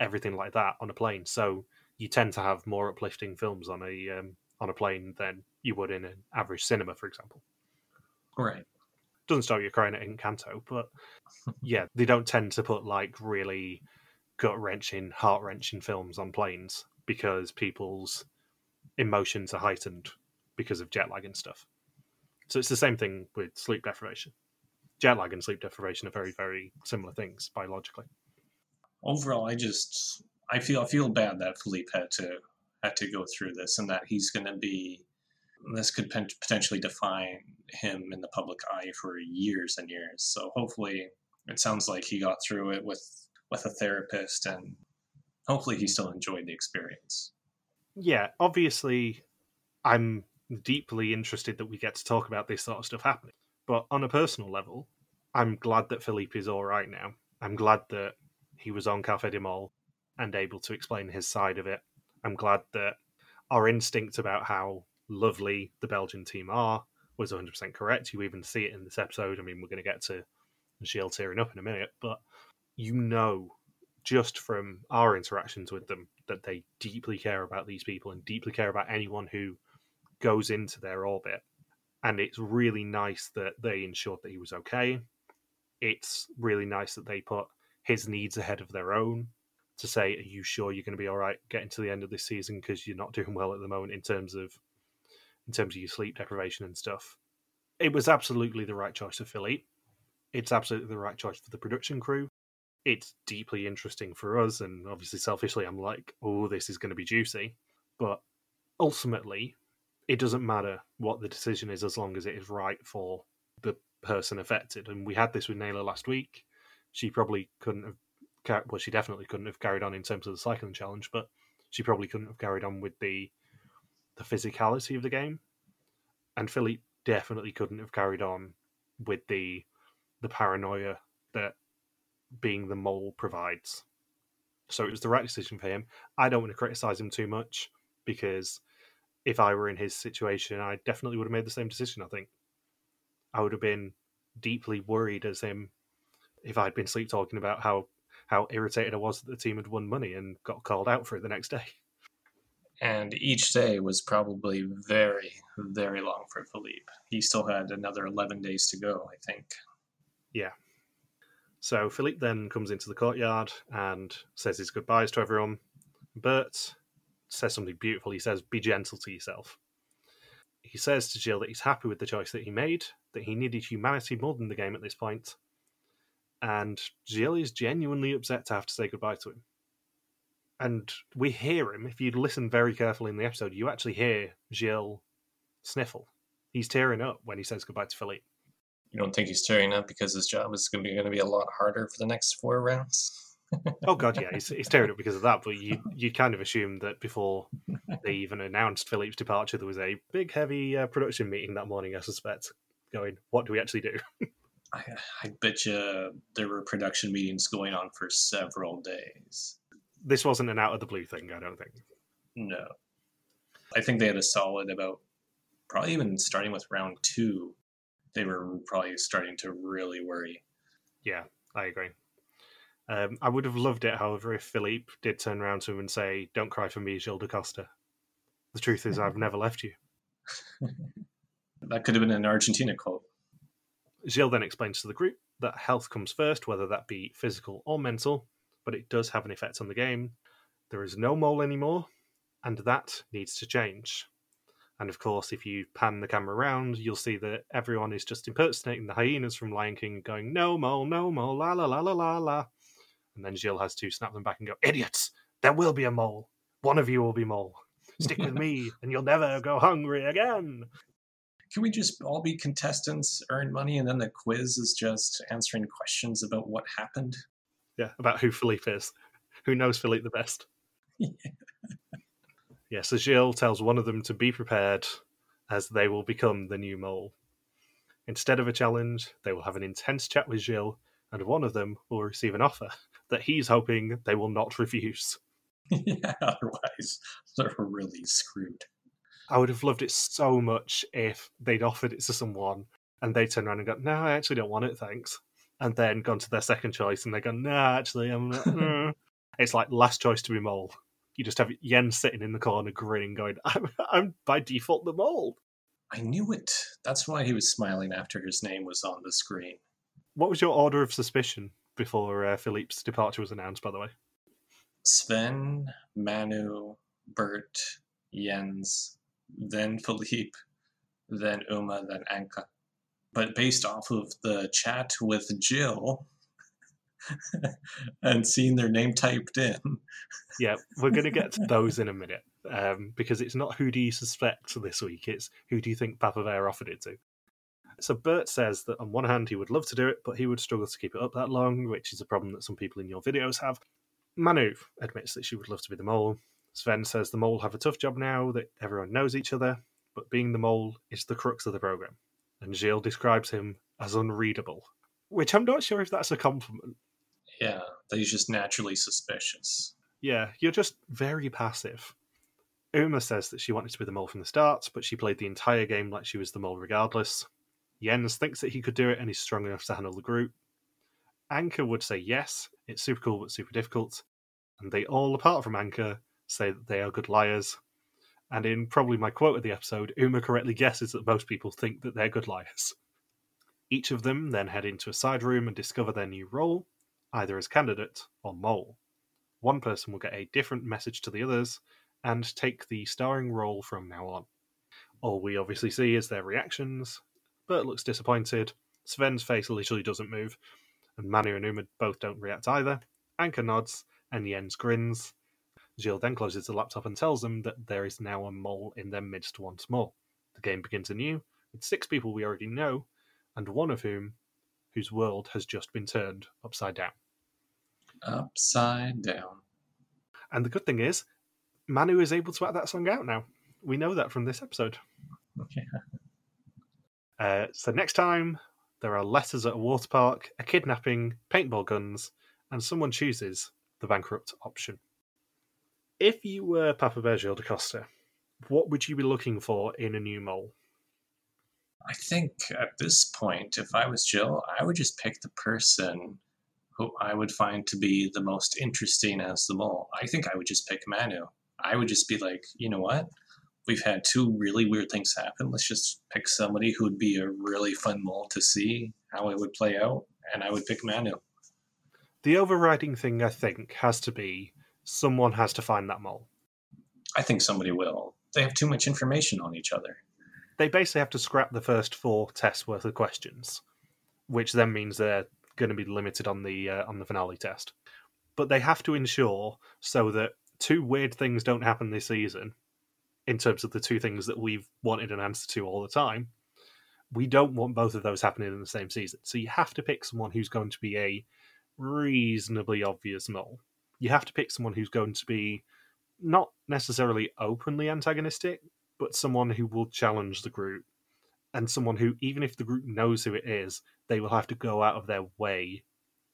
everything like that on a plane. So you tend to have more uplifting films on a um, on a plane than you would in an average cinema, for example. Right. Doesn't stop you crying at Encanto, but yeah, they don't tend to put like really gut wrenching, heart wrenching films on planes because people's emotions are heightened because of jet lag and stuff. So it's the same thing with sleep deprivation. Jet lag and sleep deprivation are very, very similar things biologically. Overall, I just I feel I feel bad that Philippe had to had to go through this, and that he's going to be this could potentially define him in the public eye for years and years. So hopefully, it sounds like he got through it with with a therapist, and hopefully, he still enjoyed the experience. Yeah, obviously, I'm deeply interested that we get to talk about this sort of stuff happening. But on a personal level, I'm glad that Philippe is all right now. I'm glad that he was on Cafe de Mol and able to explain his side of it. I'm glad that our instinct about how lovely the Belgian team are was 100% correct. You even see it in this episode. I mean, we're going to get to Gilles tearing up in a minute, but you know just from our interactions with them that they deeply care about these people and deeply care about anyone who goes into their orbit. And it's really nice that they ensured that he was okay. It's really nice that they put his needs ahead of their own to say, "Are you sure you're going to be all right getting to the end of this season because you're not doing well at the moment in terms of in terms of your sleep deprivation and stuff." It was absolutely the right choice for Philippe. It's absolutely the right choice for the production crew. It's deeply interesting for us, and obviously, selfishly, I'm like, "Oh, this is going to be juicy." But ultimately, it doesn't matter what the decision is as long as it is right for the person affected. And we had this with Nayla last week. She probably couldn't have well, she definitely couldn't have carried on in terms of the cycling challenge, but she probably couldn't have carried on with the the physicality of the game. And Philippe definitely couldn't have carried on with the the paranoia that being the mole provides. So it was the right decision for him. I don't want to criticize him too much because if I were in his situation, I definitely would have made the same decision. I think I would have been deeply worried as him if I'd been sleep talking about how how irritated I was that the team had won money and got called out for it the next day. And each day was probably very, very long for Philippe. He still had another 11 days to go, I think. Yeah. So Philippe then comes into the courtyard and says his goodbyes to everyone. Bert says something beautiful. He says, Be gentle to yourself. He says to Gilles that he's happy with the choice that he made, that he needed humanity more than the game at this point. and Gilles is genuinely upset to have to say goodbye to him. And we hear him, if you'd listen very carefully in the episode, you actually hear Gilles sniffle. He's tearing up when he says goodbye to Philippe. You don't think he's tearing up because his job is going to be, going to be a lot harder for the next four rounds? oh god, yeah, he's, he's tearing up because of that. But you you kind of assume that before they even announced Philippe's departure, there was a big, heavy uh, production meeting that morning. I suspect, going, what do we actually do? I, I bet you there were production meetings going on for several days. This wasn't an out of the blue thing, I don't think. No. I think they had a solid about, probably even starting with round two, they were probably starting to really worry. Yeah, I agree. Um, I would have loved it, however, if Philippe did turn around to him and say, Don't cry for me, Gilles De Coster. The truth is, I've never left you. that could have been an Argentina quote. Gilles then explains to the group that health comes first, whether that be physical or mental, but it does have an effect on the game. There is no mole anymore, and that needs to change. And of course, if you pan the camera around, you'll see that everyone is just impersonating the hyenas from Lion King, going, No mole, no mole, la la la la la la. And then Gilles has to snap them back and go, Idiots! There will be a mole. One of you will be mole. Stick with me, and you'll never go hungry again can we just all be contestants, earn money, and then the quiz is just answering questions about what happened? Yeah, about who Philippe is. Who knows Philippe the best? Yeah. yeah, so Gilles tells one of them to be prepared as they will become the new mole. Instead of a challenge, they will have an intense chat with Gilles, and one of them will receive an offer that he's hoping they will not refuse. yeah, otherwise they're really screwed. I would have loved it so much if they'd offered it to someone and they turned around and go, "No, I actually don't want it, thanks." and then gone to their second choice and they go, nah, actually, I'm not. mm." It's like last choice to be mole. You just have Jens sitting in the corner grinning, going, I'm, I'm by default the mole. I knew it. That's why he was smiling after his name was on the screen. What was your order of suspicion before uh, Philippe's departure was announced, by the way? Sven, Manu, Bert, Jens, then Philippe, then Uma, then Anke. But based off of the chat with Gilles and seeing their name typed in, Yeah, we're going to get to those in a minute um, because it's not who do you suspect this week, it's who do you think Papa Bear offered it to. So Bert says that on one hand he would love to do it, but he would struggle to keep it up that long, which is a problem that some people in your videos have. Manu admits that she would love to be the mole. Sven says the mole have a tough job now that everyone knows each other, but being the mole is the crux of the program. And Gilles describes him as unreadable, which I'm not sure if that's a compliment. Yeah, that he's just naturally suspicious. Yeah, you're just very passive. Uma says that she wanted to be the mole from the start, but she played the entire game like she was the mole regardless. Jens thinks that he could do it and he's strong enough to handle the group. Anke would say yes, it's super cool but super difficult. And they all, apart from Anke, say that they are good liars. And in probably my quote of the episode, Uma correctly guesses that most people think that they're good liars. Each of them then head into a side room and discover their new role, either as candidate or mole. One person will get a different message to the others and take the starring role from now on. All we obviously see is their reactions. Bert looks disappointed, Sven's face literally doesn't move, and Manu and Uma both don't react either. Anke nods, and Jens grins. Gilles then closes the laptop and tells them that there is now a mole in their midst once more. The game begins anew, with six people we already know, and one of whom whose world has just been turned upside down. Upside down. And the good thing is, Manu is able to act that song out now. We know that from this episode. Yeah. Uh, so next time, there are letters at a water park, a kidnapping, paintball guns, and someone chooses the bankrupt option. If you were Papa Gilles De Coster, what would you be looking for in a new mole? I think at this point, if I was Gilles, I would just pick the person who I would find to be the most interesting as the mole. I think I would just pick Manu. I would just be like, you know what? We've had two really weird things happen. Let's just pick somebody who would be a really fun mole to see how it would play out, and I would pick Manu. The overriding thing, I think, has to be someone has to find that mole. I think somebody will. They have too much information on each other. They basically have to scrap the first four tests worth of questions, which then means they're going to be limited on the uh, on the finale test. But they have to ensure so that two weird things don't happen this season, in terms of the two things that we've wanted an answer to all the time. We don't want both of those happening in the same season. So you have to pick someone who's going to be a reasonably obvious mole. You have to pick someone who's going to be not necessarily openly antagonistic, but someone who will challenge the group and someone who, even if the group knows who it is, they will have to go out of their way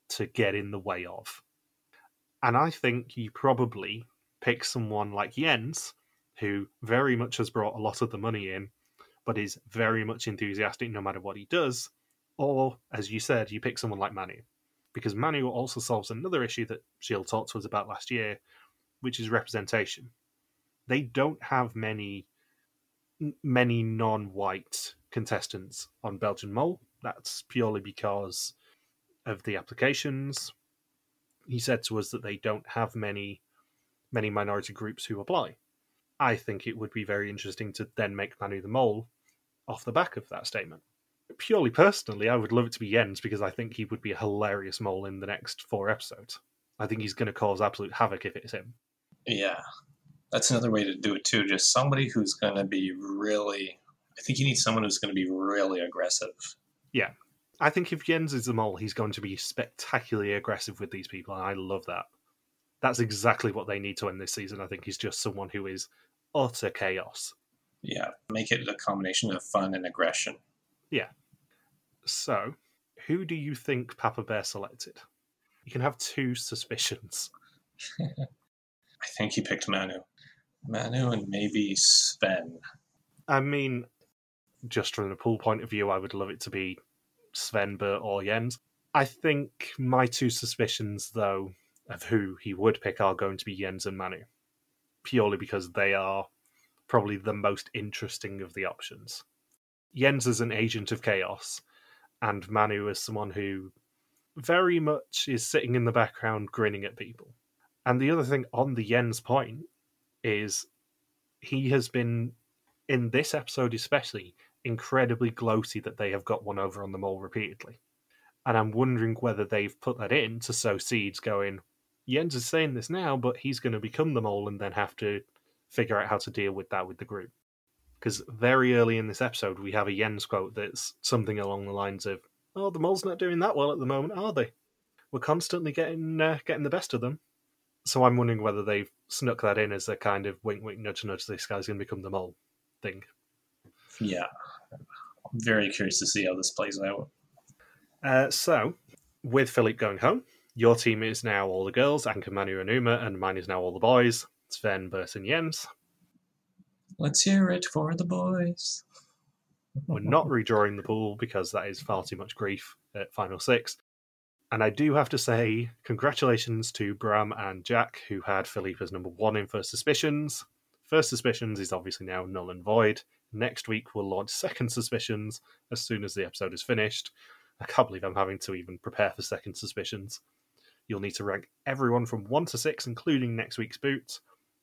to get in the way of. And I think you probably pick someone like Jens, who very much has brought a lot of the money in, but is very much enthusiastic no matter what he does. Or, as you said, you pick someone like Manu. Because Manu also solves another issue that Gilles talked to us about last year, which is representation. They don't have many many non-white contestants on Belgian Mole. That's purely because of the applications. He said to us that they don't have many many minority groups who apply. I think it would be very interesting to then make Manu the Mole off the back of that statement. Purely personally, I would love it to be Jens because I think he would be a hilarious mole in the next four episodes. I think he's going to cause absolute havoc if it's him. Yeah, that's another way to do it too. Just somebody who's going to be really. I think you need someone who's going to be really aggressive. I think if Jens is the mole, he's going to be spectacularly aggressive with these people, and I love that. That's exactly what they need to end this season. I think he's just someone who is utter chaos. Yeah, make it a combination of fun and aggression. Yeah. So, who do you think Papa Bear selected? You can have two suspicions. I think he picked Manu. Manu and maybe Sven. I mean, just from the pool point of view, I would love it to be Sven, Bert, or Jens. I think my two suspicions, though, of who he would pick are going to be Jens and Manu, purely because they are probably the most interesting of the options. Jens is an agent of chaos, and Manu is someone who very much is sitting in the background grinning at people. And the other thing on the Jens point is he has been, in this episode especially, incredibly gloaty that they have got one over on the mole repeatedly. And I'm wondering whether they've put that in to sow seeds going, Jens is saying this now, but he's going to become the mole and then have to figure out how to deal with that with the group. Because very early in this episode, we have a Jens quote that's something along the lines of, "Oh, the mole's not doing that well at the moment, are they? We're constantly getting uh, getting the best of them." So I'm wondering whether they've snuck that in as a kind of wink, wink, nudge, nudge. This guy's going to become the mole thing. Yeah, I'm very curious to see how this plays out. Uh, so, with Philippe going home, your team is now all the girls, Anke, Manu, and Uma, and mine is now all the boys. Sven, Bert, and Jens. Let's hear it for the boys. We're not redrawing the pool because that is far too much grief at final six. And I do have to say, congratulations to Bram and Jack, who had Philippe as number one in First Suspicions. First Suspicions is obviously now null and void. Next week, we'll launch Second Suspicions as soon as the episode is finished. I can't believe I'm having to even prepare for Second Suspicions. You'll need to rank everyone from 1 to 6, including next week's boots,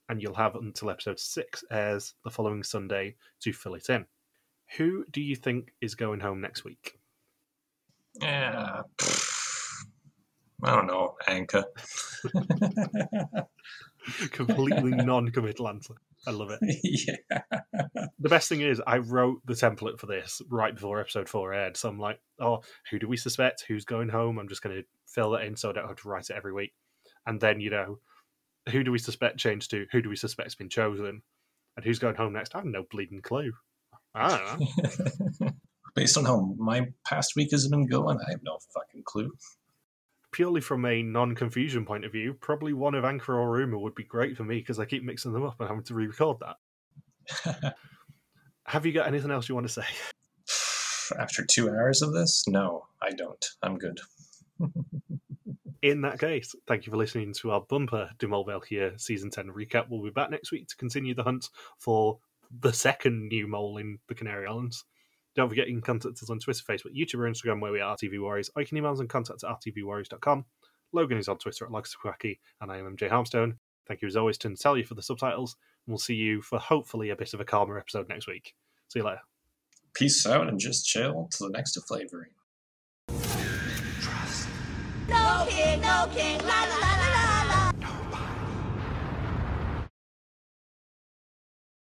and you'll have until episode 6 airs the following Sunday to fill it in. Who do you think is going home next week? Yeah. I don't know, Anke. Completely non committal answer. I love it. yeah. The best thing is, I wrote the template for this right before episode 4 aired. So I'm like, oh, who do we suspect? Who's going home? I'm just going to fill that in so I don't have to write it every week. And then, you know, who do we suspect changed to? Who do we suspect's been chosen? And who's going home next? I have no bleeding clue. I don't know. Based on how my past week has been going, I have no fucking clue. Purely from a non confusion point of view, probably one of Anke or Uma would be great for me because I keep mixing them up and having to re record that. have you got anything else you want to say? After two hours of this? No, I don't. I'm good. In that case, thank you for listening to our bumper De Mol België here season 10 recap. We'll be back next week to continue the hunt for the second new mole in the Canary Islands. Don't forget you can contact us on Twitter, Facebook, YouTube, or Instagram where we are RTV Warriors. Or you can email us on contact at rtvwarriors.com. Logan is on Twitter at Logsquacky, and I am MJ Harmstone. Thank you as always to Natalia for the subtitles, and we'll see you for hopefully a bit of a calmer episode next week. See you later. Peace out and just chill to the next flavoring. No king, no king, la la la la.